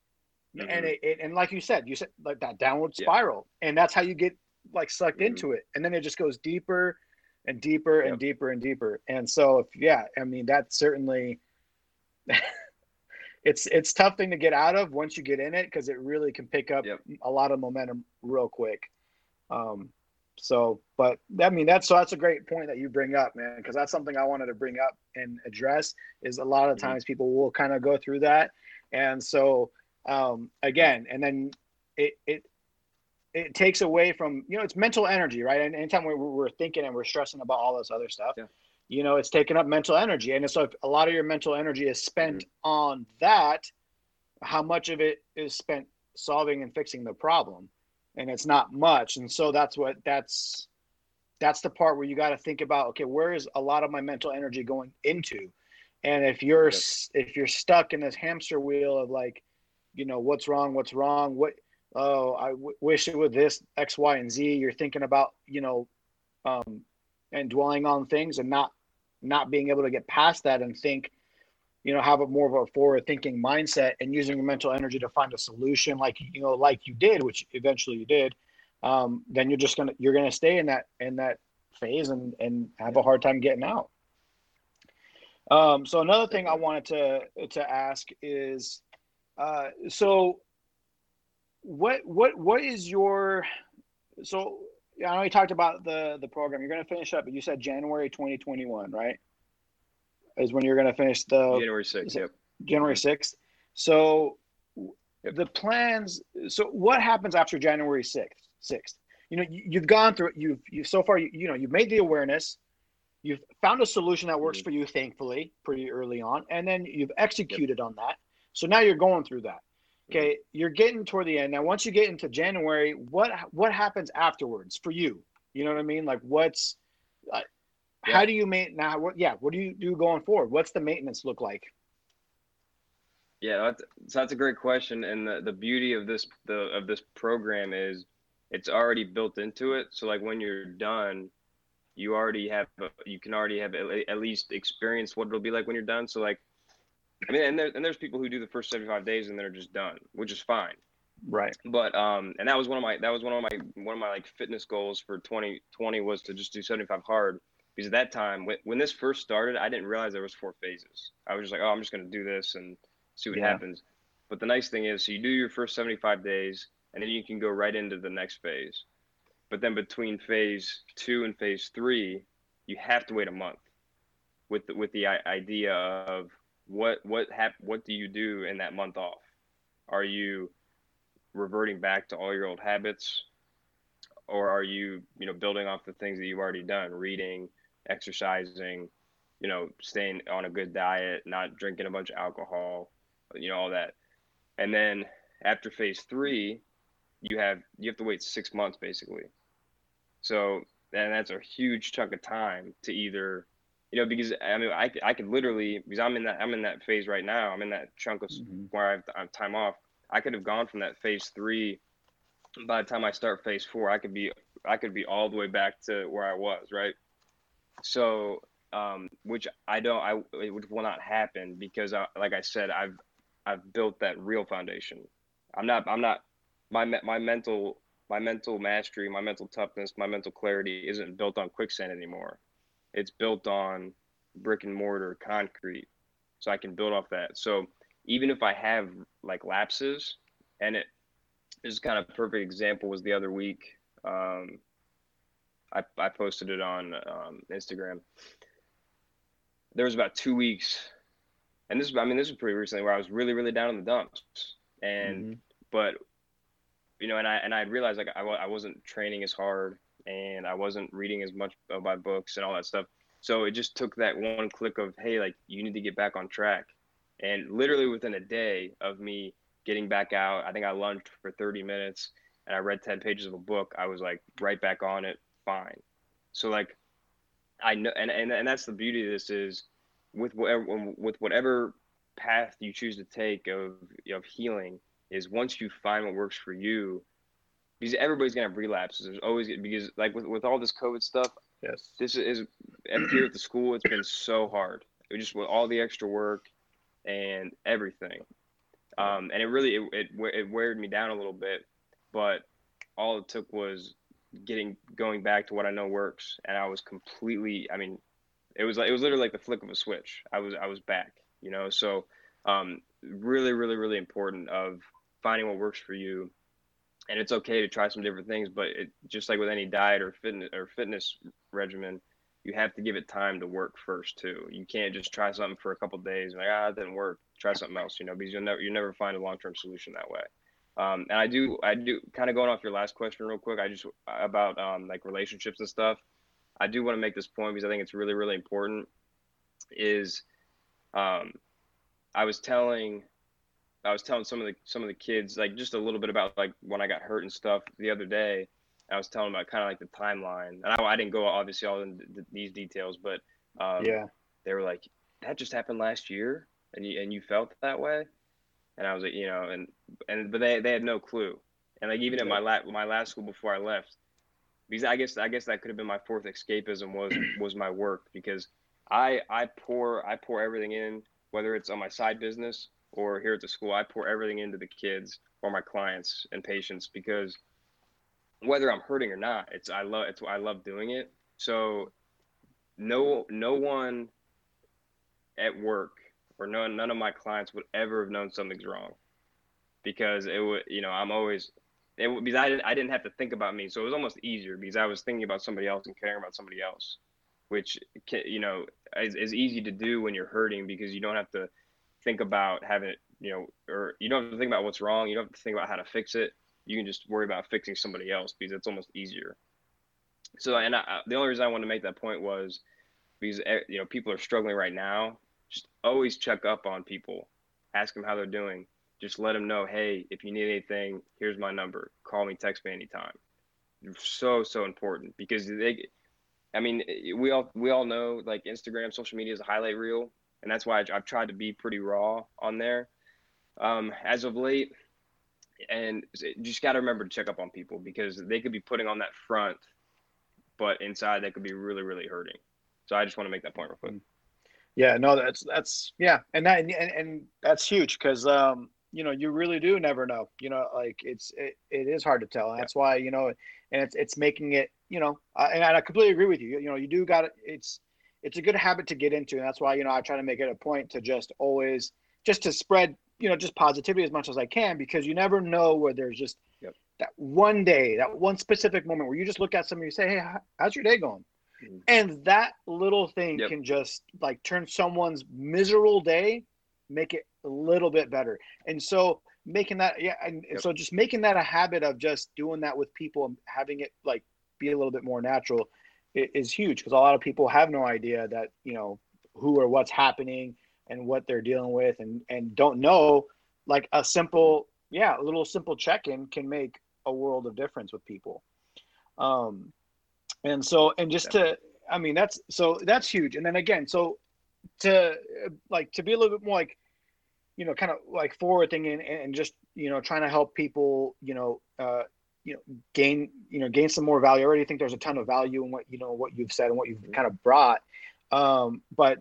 mm-hmm. and it, it, and like you said you said like that downward spiral yeah. and that's how you get like sucked mm-hmm. into it and then it just goes deeper and deeper yep. and deeper and deeper and so if yeah i mean that's certainly it's it's tough thing to get out of once you get in it because it really can pick up yep. a lot of momentum real quick um so, but I mean, that's so that's a great point that you bring up, man, because that's something I wanted to bring up and address. Is a lot of mm-hmm. times people will kind of go through that, and so um, again, and then it it it takes away from you know it's mental energy, right? And anytime we're, we're thinking and we're stressing about all this other stuff, yeah. you know, it's taking up mental energy, and so if a lot of your mental energy is spent mm-hmm. on that, how much of it is spent solving and fixing the problem? And it's not much. And so that's what that's that's the part where you got to think about okay where is a lot of my mental energy going into? And if you're if you're stuck in this hamster wheel of like you know what's wrong what's wrong what oh I w- wish it was this x y and z you're thinking about you know um and dwelling on things and not not being able to get past that and think you know have a more of a forward thinking mindset and using your mental energy to find a solution like you know like you did which eventually you did um, then you're just gonna you're gonna stay in that in that phase and and have a hard time getting out um, so another thing i wanted to to ask is uh, so what what what is your so I know you talked about the the program. You're going to finish up, but you said January 2021, right? Is when you're going to finish the January 6th. Yep. January 6th. So yep. the plans. So what happens after January 6th? 6th. you know you, have gone through it. You've you so far you, you know you've made the awareness. You've found a solution that works mm-hmm. for you, thankfully, pretty early on, and then you've executed yep. on that. So now you're going through that. Mm-hmm. Okay, you're getting toward the end now. Once you get into January, what what happens afterwards for you? You know what I mean? Like, what's uh. How do you make now? What yeah, what do you do going forward? What's the maintenance look like? Yeah, that's, so that's a great question, and the, the beauty of this the of this program is it's already built into it. So like when you're done, you already have you can already have at least experience what it'll be like when you're done. So like, I mean, and there, and there's people who do the first 75 days and they're just done, which is fine. Right. But um, and that was one of my that was one of my one of my like fitness goals for 2020 was to just do 75 hard because at that time when, when this first started, I didn't realize there was four phases. I was just like, oh, I'm just gonna do this and see what yeah. happens. But the nice thing is, so you do your first 75 days, and then you can go right into the next phase. But then between phase two and phase three, you have to wait a month with the, with the idea of what what hap- what do you do in that month off? Are you reverting back to all your old habits, or are you you know building off the things that you've already done, reading, exercising, you know, staying on a good diet, not drinking a bunch of alcohol, you know all that. And then after phase three you have you have to wait six months basically. So and that's a huge chunk of time to either you know because i mean i, I could literally because i'm in that i'm in that phase right now. I'm in that chunk of mm-hmm. where I have, I have time off. I could have gone from that phase three by the time i start phase four i could be i could be all the way back to where i was right so um, which I don't, I it will not happen because, I, like I said, I've I've built that real foundation. I'm not I'm not my my mental my mental mastery, my mental toughness, my mental clarity isn't built on quicksand anymore. It's built on brick and mortar concrete. So I can build off that. So even if I have like lapses and it this is kind of perfect example was the other week. Um, I, I posted it on um, Instagram. There was about two weeks and this I mean this was pretty recently where I was really really down in the dumps, and mm-hmm. but you know and I and I realized like I, I wasn't training as hard and I wasn't reading as much of my books and all that stuff. So it just took that one click of hey like you need to get back on track, and literally within a day of me getting back out, I think I lunged for 30 minutes and I read 10 pages of a book. I was like right back on it, fine. So like I know and and, and that's the beauty of this is with whatever with whatever path you choose to take of of healing is once you find what works for you because everybody's gonna have relapses. There's always because like with, with all this covid stuff yes. this is here at the school it's been so hard. It just with all the extra work and everything. Um, and it really it, it, it weared me down a little bit but all it took was getting going back to what i know works and i was completely i mean it was like it was literally like the flick of a switch. I was I was back, you know. So um, really, really, really important of finding what works for you. And it's okay to try some different things, but it just like with any diet or fitness or fitness regimen, you have to give it time to work first too. You can't just try something for a couple days and like ah it didn't work. Try something else, you know, because you'll never you never find a long term solution that way. Um, and I do I do kind of going off your last question real quick. I just about um, like relationships and stuff. I do want to make this point because I think it's really, really important. Is um, I was telling I was telling some of the some of the kids like just a little bit about like when I got hurt and stuff the other day. I was telling about kind of like the timeline, and I, I didn't go obviously all into these details, but um, yeah, they were like, "That just happened last year, and you and you felt that way," and I was like, you know, and and but they they had no clue, and like even at my last my last school before I left, because I guess I guess that could have been my fourth escapism was was my work because I I pour I pour everything in whether it's on my side business or here at the school I pour everything into the kids or my clients and patients because whether I'm hurting or not it's I love it's I love doing it. So no no one at work or no none of my clients would ever have known something's wrong because it would you know I'm always it, would, because I didn't, I didn't have to think about me. So it was almost easier because I was thinking about somebody else and caring about somebody else, which, you know, is, is easy to do when you're hurting because you don't have to think about having it, you know, or you don't have to think about what's wrong. You don't have to think about how to fix it. you can just worry about fixing somebody else because it's almost easier. So, and I, the only reason I wanted to make that point was because eh, you know people are struggling right now. Just always check up on people, ask them how they're doing. Just let them know, hey, if you need anything, here's my number. Call me, text me anytime. So so important because they, I mean, we all we all know like Instagram, social media is a highlight reel, and that's why I've tried to be pretty raw on there. Um, as of late, and just got to remember to check up on people because they could be putting on that front, but inside they could be really really hurting. So I just want to make that point real quick. Yeah, no, that's that's yeah, and that and, and that's huge because um, you know you really do never know. You know, like it's it, it is hard to tell. And that's why you know, and it's it's making it you know, uh, and I completely agree with you. You know, you do got. It's it's a good habit to get into, and that's why you know I try to make it a point to just always just to spread you know just positivity as much as I can because you never know where there's just yep. that one day, that one specific moment where you just look at somebody and you say, "Hey, how's your day going?" Mm-hmm. And that little thing yep. can just like turn someone's miserable day, make it a little bit better. And so making that, yeah, and, yep. so just making that a habit of just doing that with people and having it like be a little bit more natural is huge because a lot of people have no idea that you know who or what's happening and what they're dealing with and and don't know like a simple yeah a little simple check-in can make a world of difference with people um and so and just to i mean that's so that's huge. And then again so to like to be a little bit more like you know kind of like forward thinking and, just you know trying to help people you know uh you know gain you know gain some more value. I already think there's a ton of value in what you know what you've said and what you've mm-hmm. kind of brought. Um but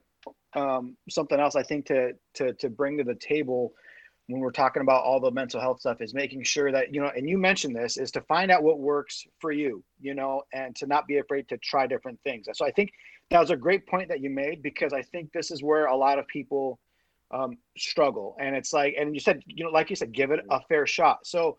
um something else i think to to to bring to the table when we're talking about all the mental health stuff is making sure that you know and you mentioned this is to find out what works for you you know and to not be afraid to try different things. So i think that was a great point that you made because i think this is where a lot of people um, struggle. And it's like and you said you know like you said give it a fair shot. So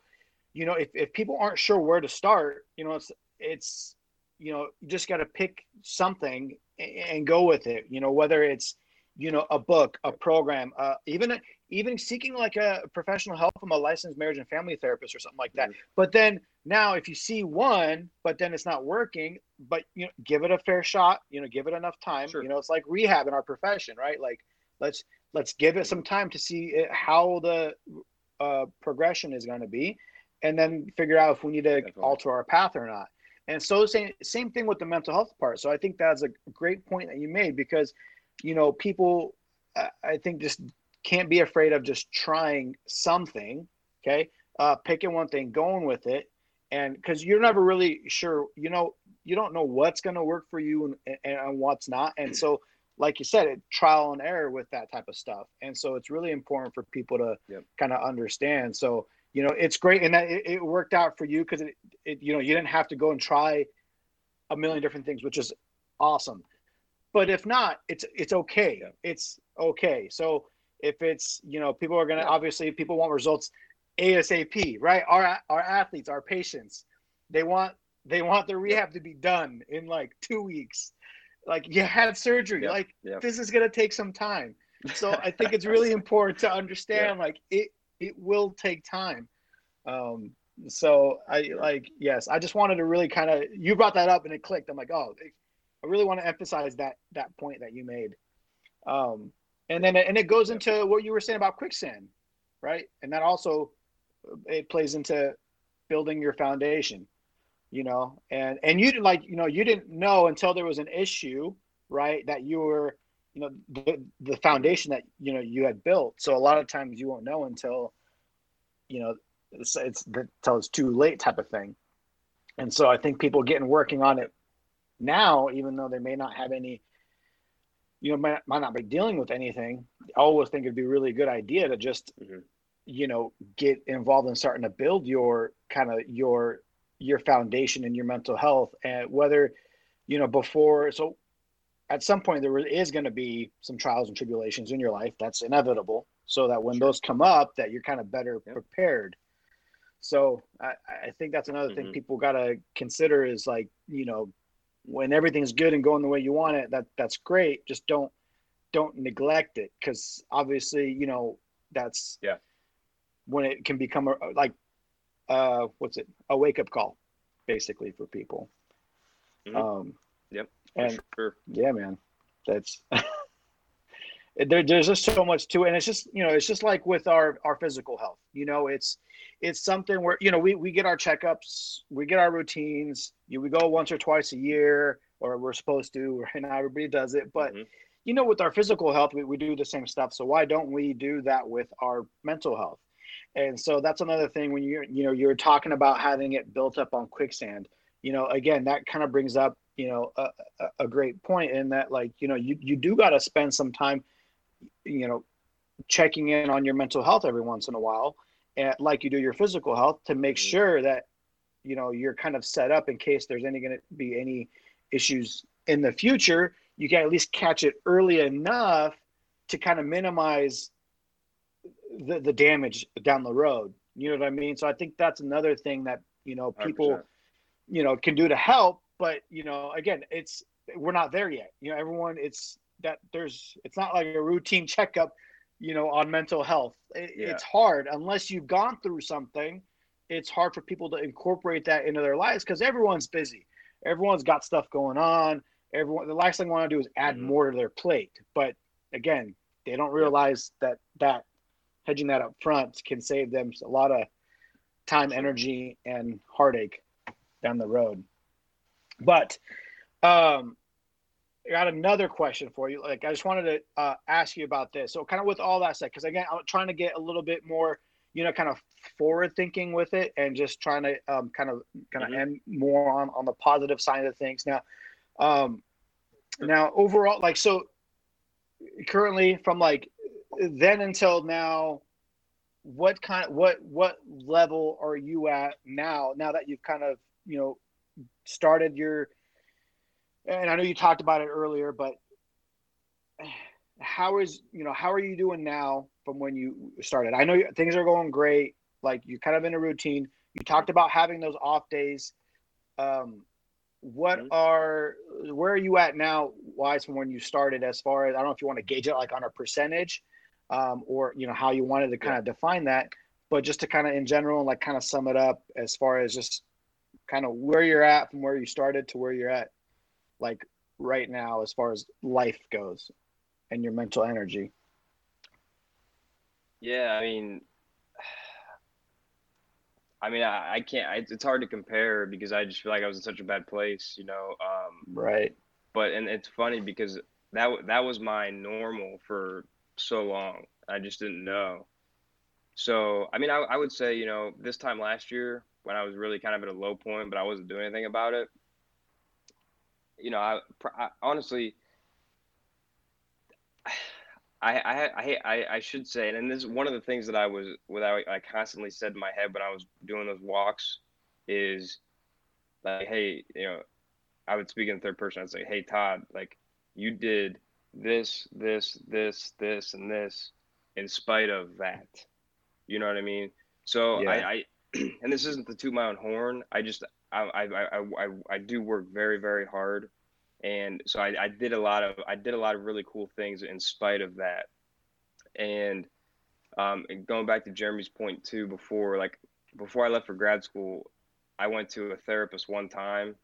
you know if, if people aren't sure where to start you know it's it's you know you just got to pick something and go with it. You know whether it's you know a book a program uh, even even seeking like a professional help from a licensed marriage and family therapist or something like that mm-hmm. but then now if you see one but then it's not working but you know give it a fair shot you know give it enough time sure. you know it's like rehab in our profession right like let's let's give it some time to see it, how the uh, progression is going to be and then figure out if we need to Definitely. alter our path or not and so same same thing with the mental health part so i think that's a great point that you made because you know, people, I think, just can't be afraid of just trying something. Okay. Uh, picking one thing, going with it. And because you're never really sure, you know, you don't know what's going to work for you and, and, what's not. And so, like you said, it trial and error with that type of stuff. And so it's really important for people to yep. kind of understand. So, you know, it's great. And that it, it worked out for you because it, it, you know, you didn't have to go and try a million different things, which is awesome. But if not, it's it's okay. Yeah. It's okay. So if it's you know people are gonna yeah. obviously people want results ASAP, right? Our our athletes, our patients, they want they want the rehab to be done in like two weeks. Like you had surgery, yep. like this is gonna take some time. So I think it's really important to understand like it it will take time. Um, so I like yes, I just wanted to really kind of you brought that up and it clicked. I'm like, oh, I really want to emphasize that that point that you made. Um, and then and it goes into what you were saying about quicksand, right? And that also it plays into building your foundation, you know. And and you didn't like you know you didn't know until there was an issue, right? That you were you know the the foundation that you know you had built. So a lot of times you won't know until you know it's it's until it's too late type of thing. And so I think people getting working on it now, even though they may not have any, you know, might, might not be dealing with anything, I always think it'd be a really good idea to just, mm-hmm. you know, get involved in starting to build your kind of your your foundation and your mental health, and whether, you know, before so. At some point, there is going to be some trials and tribulations in your life. That's inevitable. So that when sure. those come up, that you're kind of better yep. prepared. So I, I think that's another mm-hmm. thing people got to consider is like, you know, when everything's good and going the way you want it, that that's great. Just don't don't neglect it because obviously you know that's yeah when it can become a, like uh, what's it? A wake up call, basically for people. Mhm. Um, Yep. and sure. yeah, man, that's there, there's just so much to it, and it's just you know, it's just like with our our physical health. You know, it's it's something where you know we we get our checkups, we get our routines. You we go once or twice a year, or we're supposed to. Now, everybody does it, but Mhm. you know, with our physical health, we, we do the same stuff. So why don't we do that with our mental health? And so that's another thing when you're, you know, you're talking about having it built up on quicksand, you know, again, that kind of brings up, you know, a, a, a great point in that, like, you know, you, you do got to spend some time, you know, checking in on your mental health every once in a while, and like you do your physical health to make Mhm. sure that, you know, you're kind of set up in case there's any going to be any issues in the future you can at least catch it early enough to kind of minimize the, the damage down the road. You know what I mean? So I think that's another thing that, you know, people, 100%. you know, can do to help. But, you know, again, it's, we're not there yet. You know, everyone, it's that there's, it's not like a routine checkup, you know, on mental health. It, Yeah. It's hard unless you've gone through something. It's hard for people to incorporate that into their lives because everyone's busy. Everyone's got stuff going on everyone the last thing they want to do is add Mhm. more to their plate but again they don't realize that that hedging that up front can save them a lot of time energy and heartache down the road but um I got another question for you. Like i just wanted to uh, ask you about this. So kind of with all that said because again i'm trying to get a little bit more you know kind of forward thinking with it and just trying to um, kind of kind of Mhm. end more on on the positive side of things. Now um now overall like so currently from like then until now what kind what what level are you at now now that you've kind of you know started your and i know you talked about it earlier but how is you know how are you doing now from when you started? I know things are going great. Like you're kind of in a routine. You talked about having those off days. Um what are where are you at now wise from when you started as far as i don't know if you want to gauge it like on a percentage um, or you know how you wanted to kind Yeah. of define that but just to kind of in general and like kind of sum it up as far as just kind of where you're at from where you started to where you're at like right now as far as life goes and your mental energy Yeah, I mean, I mean, I, I can't. I, it's hard to compare because I just feel like I was in such a bad place, you know. Um, right but and it's funny because that that was my normal for so long. I just didn't know. So I mean, I, I would say you know this time last year when I was really kind of at a low point, but I wasn't doing anything about it. You know, I, I honestly. I, I, I, I, should say, and this is one of the things that I was, what I, I constantly said in my head when I was doing those walks is like, hey, you know, I would speak in third person. I'd say, hey, Todd, like you did this, this, this, this, and this in spite of that. You know what I mean? So Yeah. I, I, and this isn't to toot my own horn. I just, I, I, I, I, do work very, very hard. And so I, I did a lot of, I did a lot of really cool things in spite of that. And, um, and going back to Jeremy's point too, before, like, before I left for grad school, I went to a therapist one time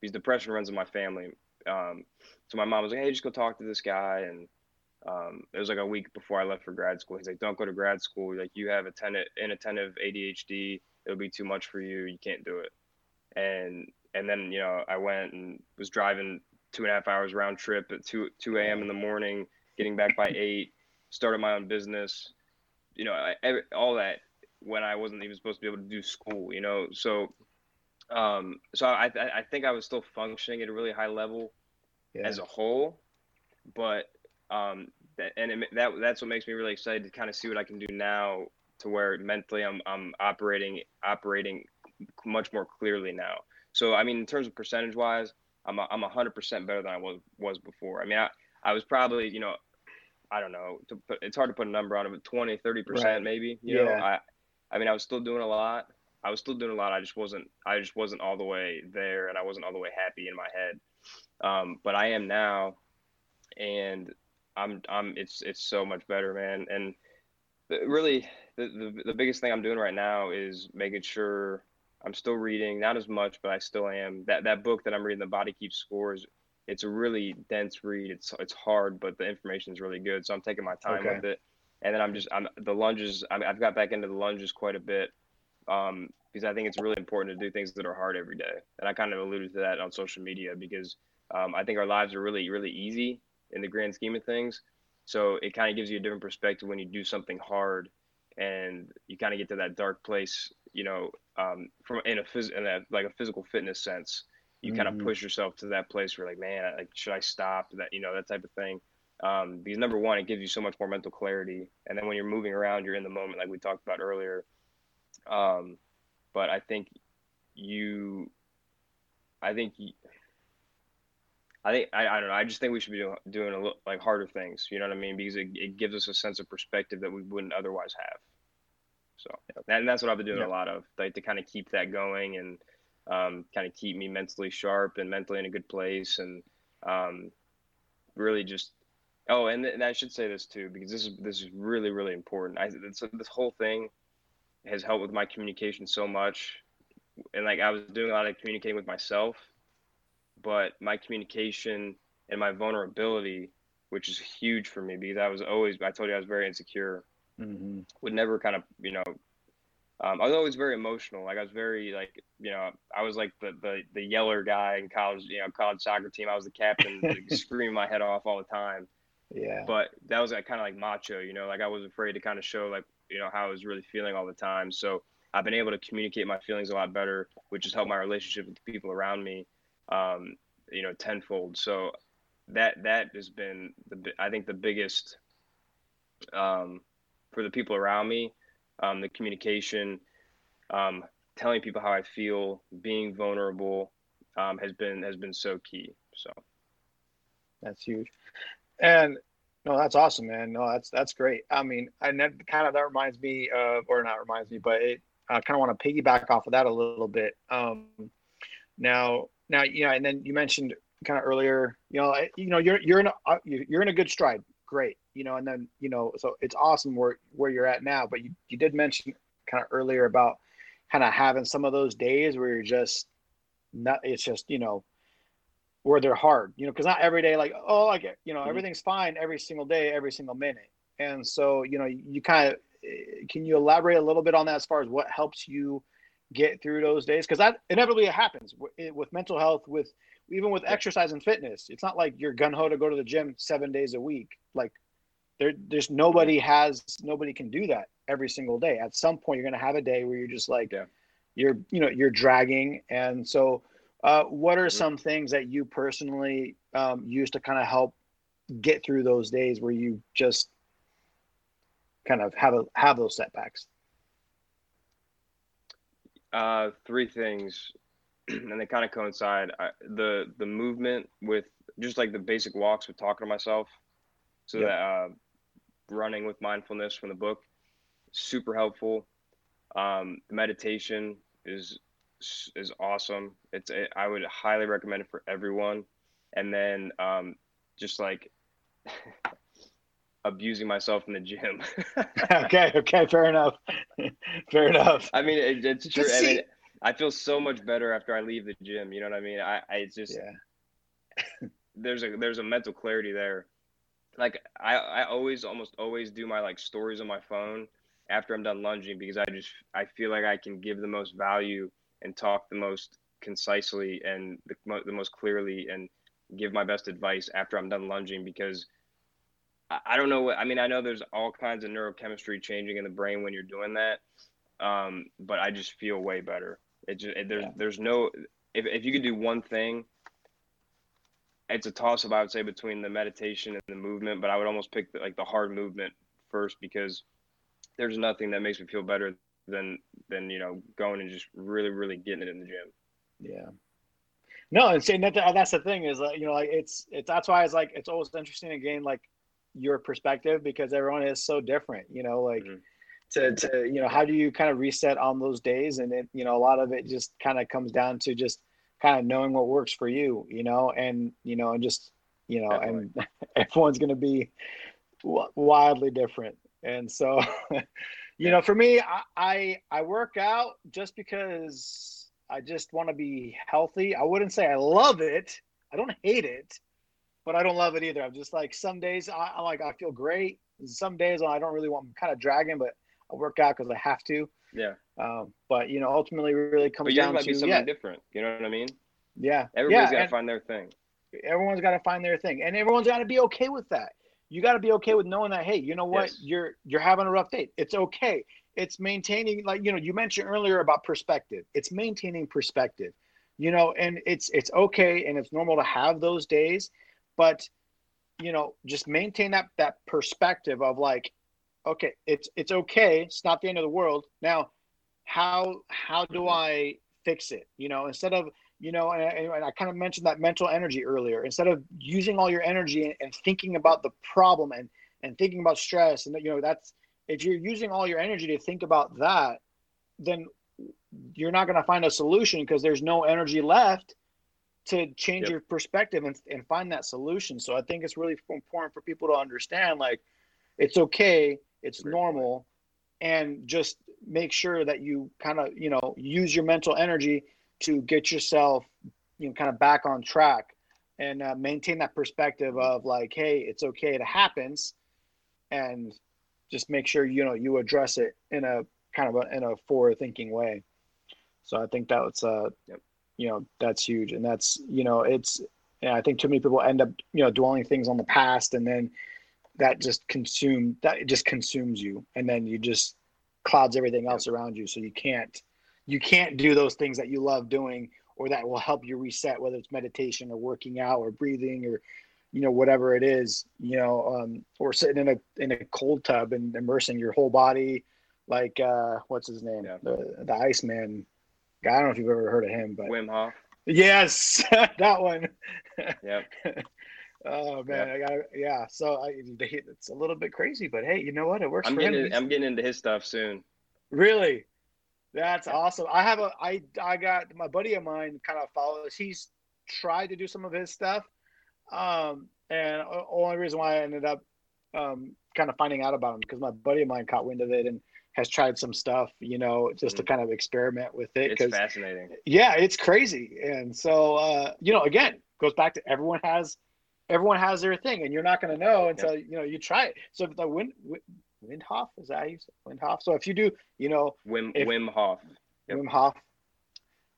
because depression runs in my family. Um, so my mom was like, "Hey, just go talk to this guy." And um, it was like a week before I left for grad school. He's like, "Don't go to grad school. Like you have a attentive, inattentive ADHD. It'll be too much for you. You can't do it." And and then you know I went and was driving two and a half hours round trip at two two a.m. in the morning, getting back by eight. Started my own business. You know, I, every, all that when I wasn't even supposed to be able to do school. You know, so um, so I, I think I was still functioning at a really high level yeah as a whole, but um, that, and it, that that's what makes me really excited to kind of see what I can do now to where mentally I'm I'm operating operating much more clearly now. So I mean, in terms of percentage wise, I'm a, I'm hundred percent better than I was was before. I mean, I I was probably you know. I don't know. To put, it's hard to put a number on it, but 20, 30 Right. percent maybe. You know, Yeah. I, I mean, I was still doing a lot. I was still doing a lot. I just wasn't. I just wasn't all the way there, and I wasn't all the way happy in my head. Um, but I am now, and I'm. I'm. It's. It's so much better, man. And really, the, the the biggest thing I'm doing right now is making sure I'm still reading, not as much, but I still am. That that book that I'm reading, The Body Keeps Scores, it's a really dense read. It's it's hard, but the information is really good. So I'm taking my time okay. with it. And then I'm just I'm the lunges. i have got back into the lunges quite a bit um, because I think it's really important to do things that are hard every day. And I kind of alluded to that on social media because um, I think our lives are really really easy in the grand scheme of things. So it kind of gives you a different perspective when you do something hard and you kind of get to that dark place, you know, um, from in a, phys- in a like a physical fitness sense, you mm-hmm. kind of push yourself to that place where like, man, like, should I stop? That you know, that type of thing. Um, because number one, it gives you so much more mental clarity, and then when you're moving around, you're in the moment, like we talked about earlier. Um, but I think you, I think you, I think I, I don't know. I just think we should be doing, doing a little like harder things. You know what I mean? Because it, it gives us a sense of perspective that we wouldn't otherwise have. So and that's what I've been doing a lot of, like to kind of keep that going and um, kind of keep me mentally sharp and mentally in a good place and um, really just. Oh, and, th- and I should say this too because this is this is really really important. I this, this whole thing has helped with my communication so much, and like I was doing a lot of communicating with myself but my communication and my vulnerability, which is huge for me because I was always, I told you I was very insecure, mm-hmm. would never kind of, you know, um, I was always very emotional. Like I was very like, you know, I was like the, the, the yeller guy in college, you know, college soccer team. I was the captain, like, screaming my head off all the time. Yeah. But that was like, kind of like macho, you know, like I was afraid to kind of show like, you know, how I was really feeling all the time. So I've been able to communicate my feelings a lot better, which has helped my relationship with the people around me um, you know, tenfold. So that that has been the I think the biggest um, for the people around me, um, the communication, um, telling people how I feel, being vulnerable, um, has been has been so key. So that's huge, and no, that's awesome, man. No, that's that's great. I mean, I kind of that reminds me of, or not reminds me, but it I kind of want to piggyback off of that a little bit. Um, now, now, you know, and then you mentioned kind of earlier, you know, you know, you're you're in a uh, you're in a good stride, great, you know, and then you know, so it's awesome where where you're at now. But you you did mention kind of earlier about kind of having some of those days where you're just not. It's just you know where they're hard, you know, because not every day like oh like you know mm-hmm. everything's fine every single day, every single minute, and so you know you kind of eh, can you elaborate a little bit on that as far as what helps you get through those days because that inevitably it happens with mental health with even with exercise and fitness it's not like you're gun-ho to go to the gym seven days a week like there there's nobody has nobody can do that every single day at some point you're going to have a day where you're just like yeah. you're you know you're dragging and so uh, what are mm-hmm. some things that you personally um, use to kind of help get through those days where you just kind of have a have those setbacks uh, three things, and they kind of coincide. I, the the movement with just like the basic walks with talking to myself. So yep. that uh, running with mindfulness from the book, super helpful. Um, meditation is is awesome. It's it, I would highly recommend it for everyone. And then um, just like abusing myself in the gym. okay, okay, fair enough. fair enough. I mean, it, it's true. I mean, I feel so much better after I leave the gym. You know what I mean? I, I it's just yeah. there's a there's a mental clarity there. Like I, I always almost always do my like stories on my phone after I'm done lunging because I just I feel like I can give the most value and talk the most concisely and the, the most clearly and give my best advice after I'm done lunging because I don't know what I mean. I know there's all kinds of neurochemistry changing in the brain when you're doing that, um, but I just feel way better. It just it, there's yeah. there's no if if you could do one thing, it's a toss up. I would say between the meditation and the movement, but I would almost pick the, like the hard movement first because there's nothing that makes me feel better than than you know going and just really really getting it in the gym. Yeah. No, and saying that that's the thing is like you know like it's it's that's why it's like it's always interesting to gain like your perspective because everyone is so different you know like mm-hmm. to, to you know how do you kind of reset on those days and it you know a lot of it just kind of comes down to just kind of knowing what works for you you know and you know and just you know Definitely. and everyone's going to be wildly different and so You know, for me, I, I I work out just because I just want to be healthy. I wouldn't say I love it. I don't hate it, but I don't love it either. I'm just like some days I, I like I feel great. Some days I don't really want. I'm kind of dragging, but I work out because I have to. Yeah. Um, but you know, ultimately, really comes But down might to be something yeah, different. You know what I mean? yeah, Everybody's yeah, got to find their thing. everyone's got to find their thing, and everyone's got to be okay with that. You got to be okay with knowing that. Hey, you know what? Yes. You're you're having a rough day. It's okay. It's maintaining, like you know, you mentioned earlier about perspective. It's maintaining perspective. You know, and it's it's okay and it's normal to have those days, but you know, just maintain that that perspective of like, okay, it's it's okay. It's not the end of the world. Now, how how do I fix it? You know, instead of you know, and, I- and I kind of mentioned that mental energy earlier. Instead of using all your energy and, and thinking about the problem and and thinking about stress, and you know, that's if you're using all your energy to think about that, then you're not going to find a solution because there's no energy left to change Yep. your perspective and, and find that solution. So I think it's really important for people to understand like it's okay, it's Great point. normal, and just make sure that you kind of you know use your mental energy to get yourself you know kind of back on track and uh, maintain that perspective of like hey it's okay it happens. And just make sure you know you address it in a kind of a, in a forward thinking way. So i think that's uh you know that's huge. And that's you know it's and i think too many people end up you know dwelling things on the past and then that just consume that it just consumes you and then you just clouds everything else around you so you can't you can't do those things that you love doing or that will help you reset whether it's meditation or working out or breathing or you know whatever it is you know um, or sitting in a in a cold tub and immersing your whole body like uh what's his name Yeah. the the iceman guy i don't know if you've ever heard of him but Wim Hof. yes that one Yep. oh man i got yeah so I, it's a little bit crazy but hey you know what it works I'm getting He's- I'm getting into his stuff soon. Really? That's awesome. I have a I I got my buddy of mine kind of follows. He's tried to do some of his stuff. Um and only reason why I ended up um kind of finding out about him because my buddy of mine caught wind of it and has tried some stuff, you know, just to kind of experiment with it It's fascinating. yeah, it's crazy. And so uh you know, again, goes back to everyone has everyone has their thing and you're not going to know until you know you try it. So if the wind Windhoff is that how you say? Windhoff? So if you do, you know, Wim If- Wim Hof. Yep. Wim Hof.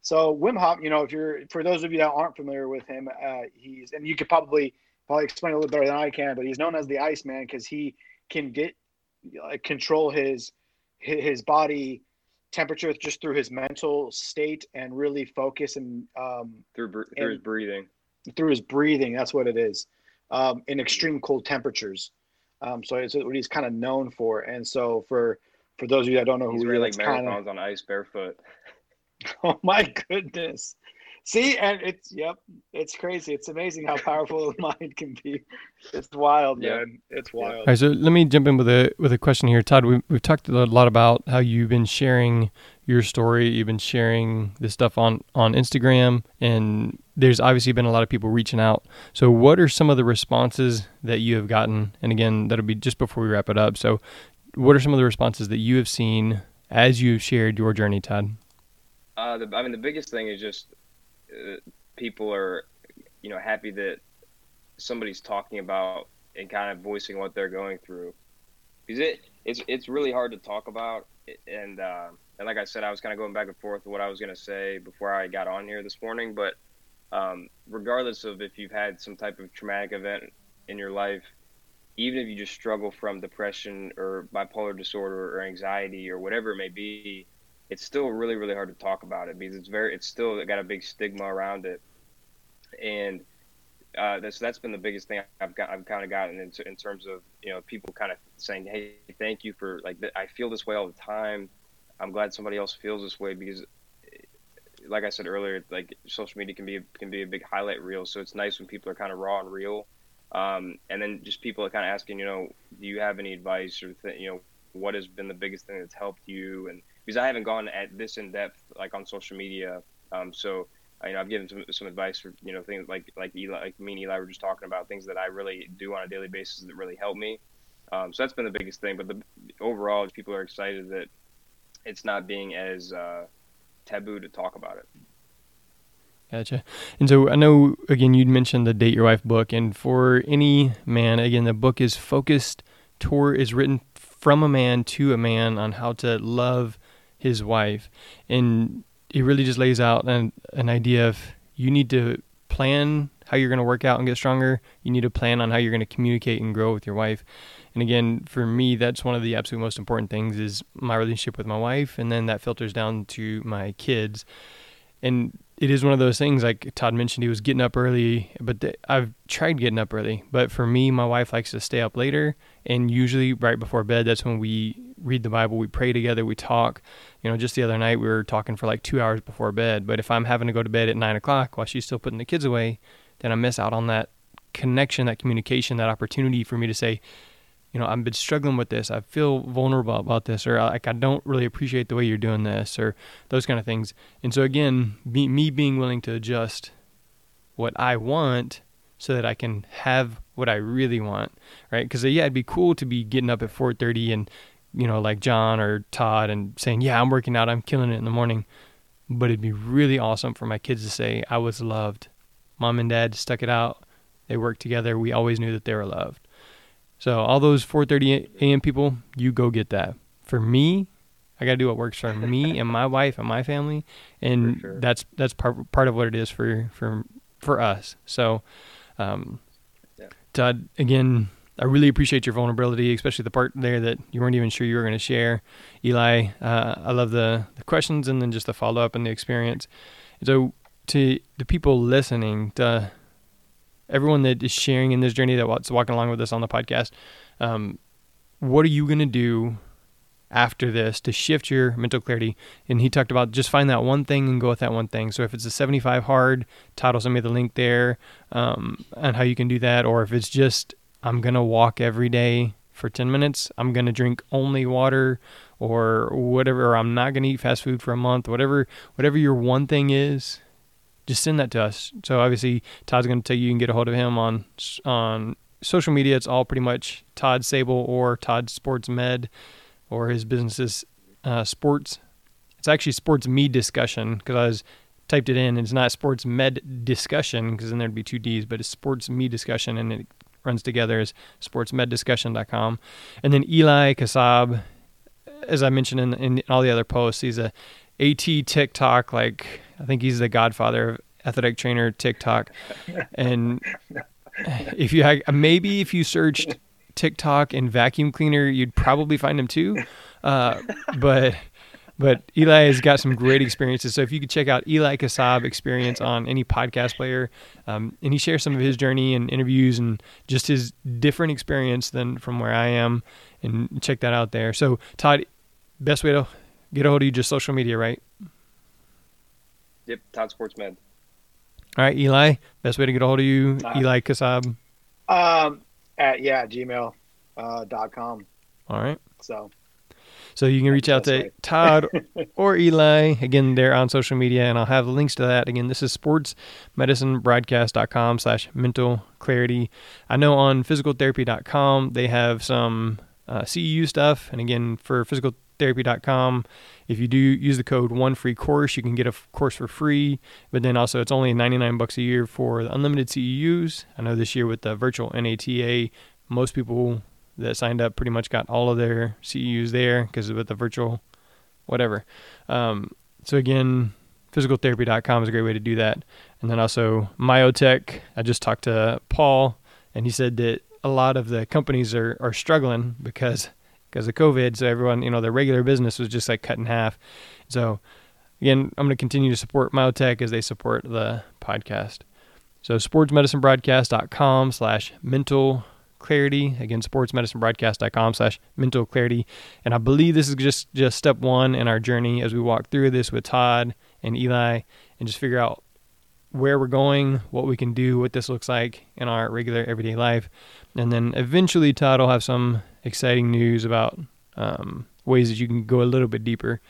So Wim Hof, you know, if you're for those of you that aren't familiar with him, uh, he's and you could probably probably explain a little better than I can, but he's known as the Ice Man because he can get uh, control his his body temperature just through his mental state and really focus and um, through through his breathing. Through his breathing. That's what it is. Um, in extreme cold temperatures. Um, so it's what he's kind of known for. And so for for those of you that don't know He's who running he like is, kind of marathons on ice barefoot. Oh my goodness. See, and it's yep, it's crazy. It's amazing how powerful the mind can be. It's wild, Yeah. man. It's wild. right, so let me jump in with a with a question here, Todd. We, we've talked a lot about how you've been sharing your story. You've been sharing this stuff on on Instagram, and there's obviously been a lot of people reaching out. So, what are some of the responses that you have gotten? And again, that'll be just before we wrap it up. So, what are some of the responses that you have seen as you've shared your journey, Todd? Uh, the, I mean, the biggest thing is just uh, people are, you know, happy that somebody's talking about and kind of voicing what they're going through. Because it, it's it's really hard to talk about, and uh, and like I said, I was kind of going back and forth with what I was going to say before I got on here this morning. But um, regardless of if you've had some type of traumatic event in your life, even if you just struggle from depression or bipolar disorder or anxiety or whatever it may be, it's still really really hard to talk about it because it's very it's still got a big stigma around it. And uh, that's that's been the biggest thing I've got I've kind of gotten in, in terms of you know people kind of saying hey thank you for like I feel this way all the time. I'm glad somebody else feels this way because like I said earlier like social media can be can be a big highlight reel so it's nice when people are kind of raw and real. Um, and then just people are kind of asking you know do you have any advice or th- you know what has been the biggest thing that's helped you? And because I haven't gone at this in depth like on social media. Um, so you know, I've given some, some advice for you know things like like Eli, like me and Eli were just talking about things that I really do on a daily basis that really help me. Um, so that's been the biggest thing. But the overall, people are excited that it's not being as uh, taboo to talk about it. Gotcha. And so I know again you'd mentioned the Date Your Wife book, and for any man, again the book is focused toward is written from a man to a man on how to love his wife, and it really just lays out an an idea of you need to plan how you're going to work out and get stronger. You need to plan on how you're going to communicate and grow with your wife. And again, for me, that's one of the absolute most important things is my relationship with my wife, and then that filters down to my kids. And it is one of those things like Todd mentioned he was getting up early, but th- I've tried getting up early, but for me my wife likes to stay up later and usually right before bed that's when we read the Bible, we pray together, we talk. You know, just the other night we were talking for like 2 hours before bed, but if I'm having to go to bed at 9 o'clock while she's still putting the kids away, then I miss out on that connection, that communication, that opportunity for me to say, you know, I've been struggling with this. I feel vulnerable about this, or like I don't really appreciate the way you're doing this, or those kind of things. And so again, be, me being willing to adjust what I want so that I can have what I really want, right? Because yeah, it'd be cool to be getting up at 4:30 and you know, like John or Todd, and saying, "Yeah, I'm working out. I'm killing it in the morning." But it'd be really awesome for my kids to say, "I was loved. Mom and Dad stuck it out. They worked together. We always knew that they were loved." So all those 4:30 a.m. people, you go get that. For me, I got to do what works for me and my wife and my family, and sure. that's that's part part of what it is for for for us. So, um, yeah. Todd, again, I really appreciate your vulnerability, especially the part there that you weren't even sure you were going to share. Eli, uh, I love the the questions and then just the follow up and the experience. So, to the people listening, to everyone that is sharing in this journey that's walking along with us on the podcast, um, what are you going to do after this to shift your mental clarity? And he talked about just find that one thing and go with that one thing. So if it's a 75 hard, will send me the link there um, on how you can do that. Or if it's just, I'm going to walk every day for 10 minutes, I'm going to drink only water or whatever, or I'm not going to eat fast food for a month, whatever, whatever your one thing is, just send that to us. So obviously Todd's going to tell you you can get a hold of him on on social media. It's all pretty much Todd Sable or Todd Sports Med, or his business uh, Sports. It's actually Sports Me Discussion because I was typed it in. It's not Sports Med Discussion because then there'd be two D's, but it's Sports Me Discussion and it runs together as sportsmeddiscussion.com. And then Eli Kassab, as I mentioned in, in all the other posts, he's a AT TikTok like I think he's the godfather of athletic trainer TikTok. And if you maybe if you searched TikTok and vacuum cleaner, you'd probably find him too. Uh, but but Eli has got some great experiences. So if you could check out Eli Kassab experience on any podcast player, um, and he shares some of his journey and interviews and just his different experience than from where I am, and check that out there. So Todd, best way to get a hold of you just social media, right? Yep, Todd Sports Med. All right, Eli. Best way to get a hold of you, uh, Eli Kassab. Um, at yeah, gmail uh, dot com. All right. So. So you can reach out to right. Todd or Eli. Again, they're on social media, and I'll have the links to that. Again, this is sportsmedicinebroadcast.com slash mental clarity. I know on physicaltherapy.com they have some uh, CEU stuff. And again, for physicaltherapy.com, if you do use the code one free course, you can get a f- course for free. But then also, it's only 99 bucks a year for the unlimited CEUs. I know this year with the virtual NATA, most people that signed up pretty much got all of their CEUs there because with the virtual whatever. Um, so again, physicaltherapy.com is a great way to do that. And then also Myotech. I just talked to Paul, and he said that a lot of the companies are, are struggling because because of COVID. So everyone, you know, their regular business was just like cut in half. So again, I'm going to continue to support Myotech as they support the podcast. So sportsmedicinebroadcast.com slash mental clarity. Again, sportsmedicinebroadcast.com slash mental clarity. And I believe this is just, just step one in our journey as we walk through this with Todd and Eli and just figure out where we're going, what we can do, what this looks like in our regular everyday life. And then eventually Todd will have some exciting news about um, ways that you can go a little bit deeper.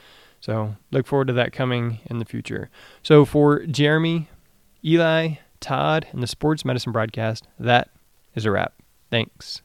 So look forward to that coming in the future. So for Jeremy, Eli, Todd, and the Sports Medicine Broadcast, that is a wrap. Thanks.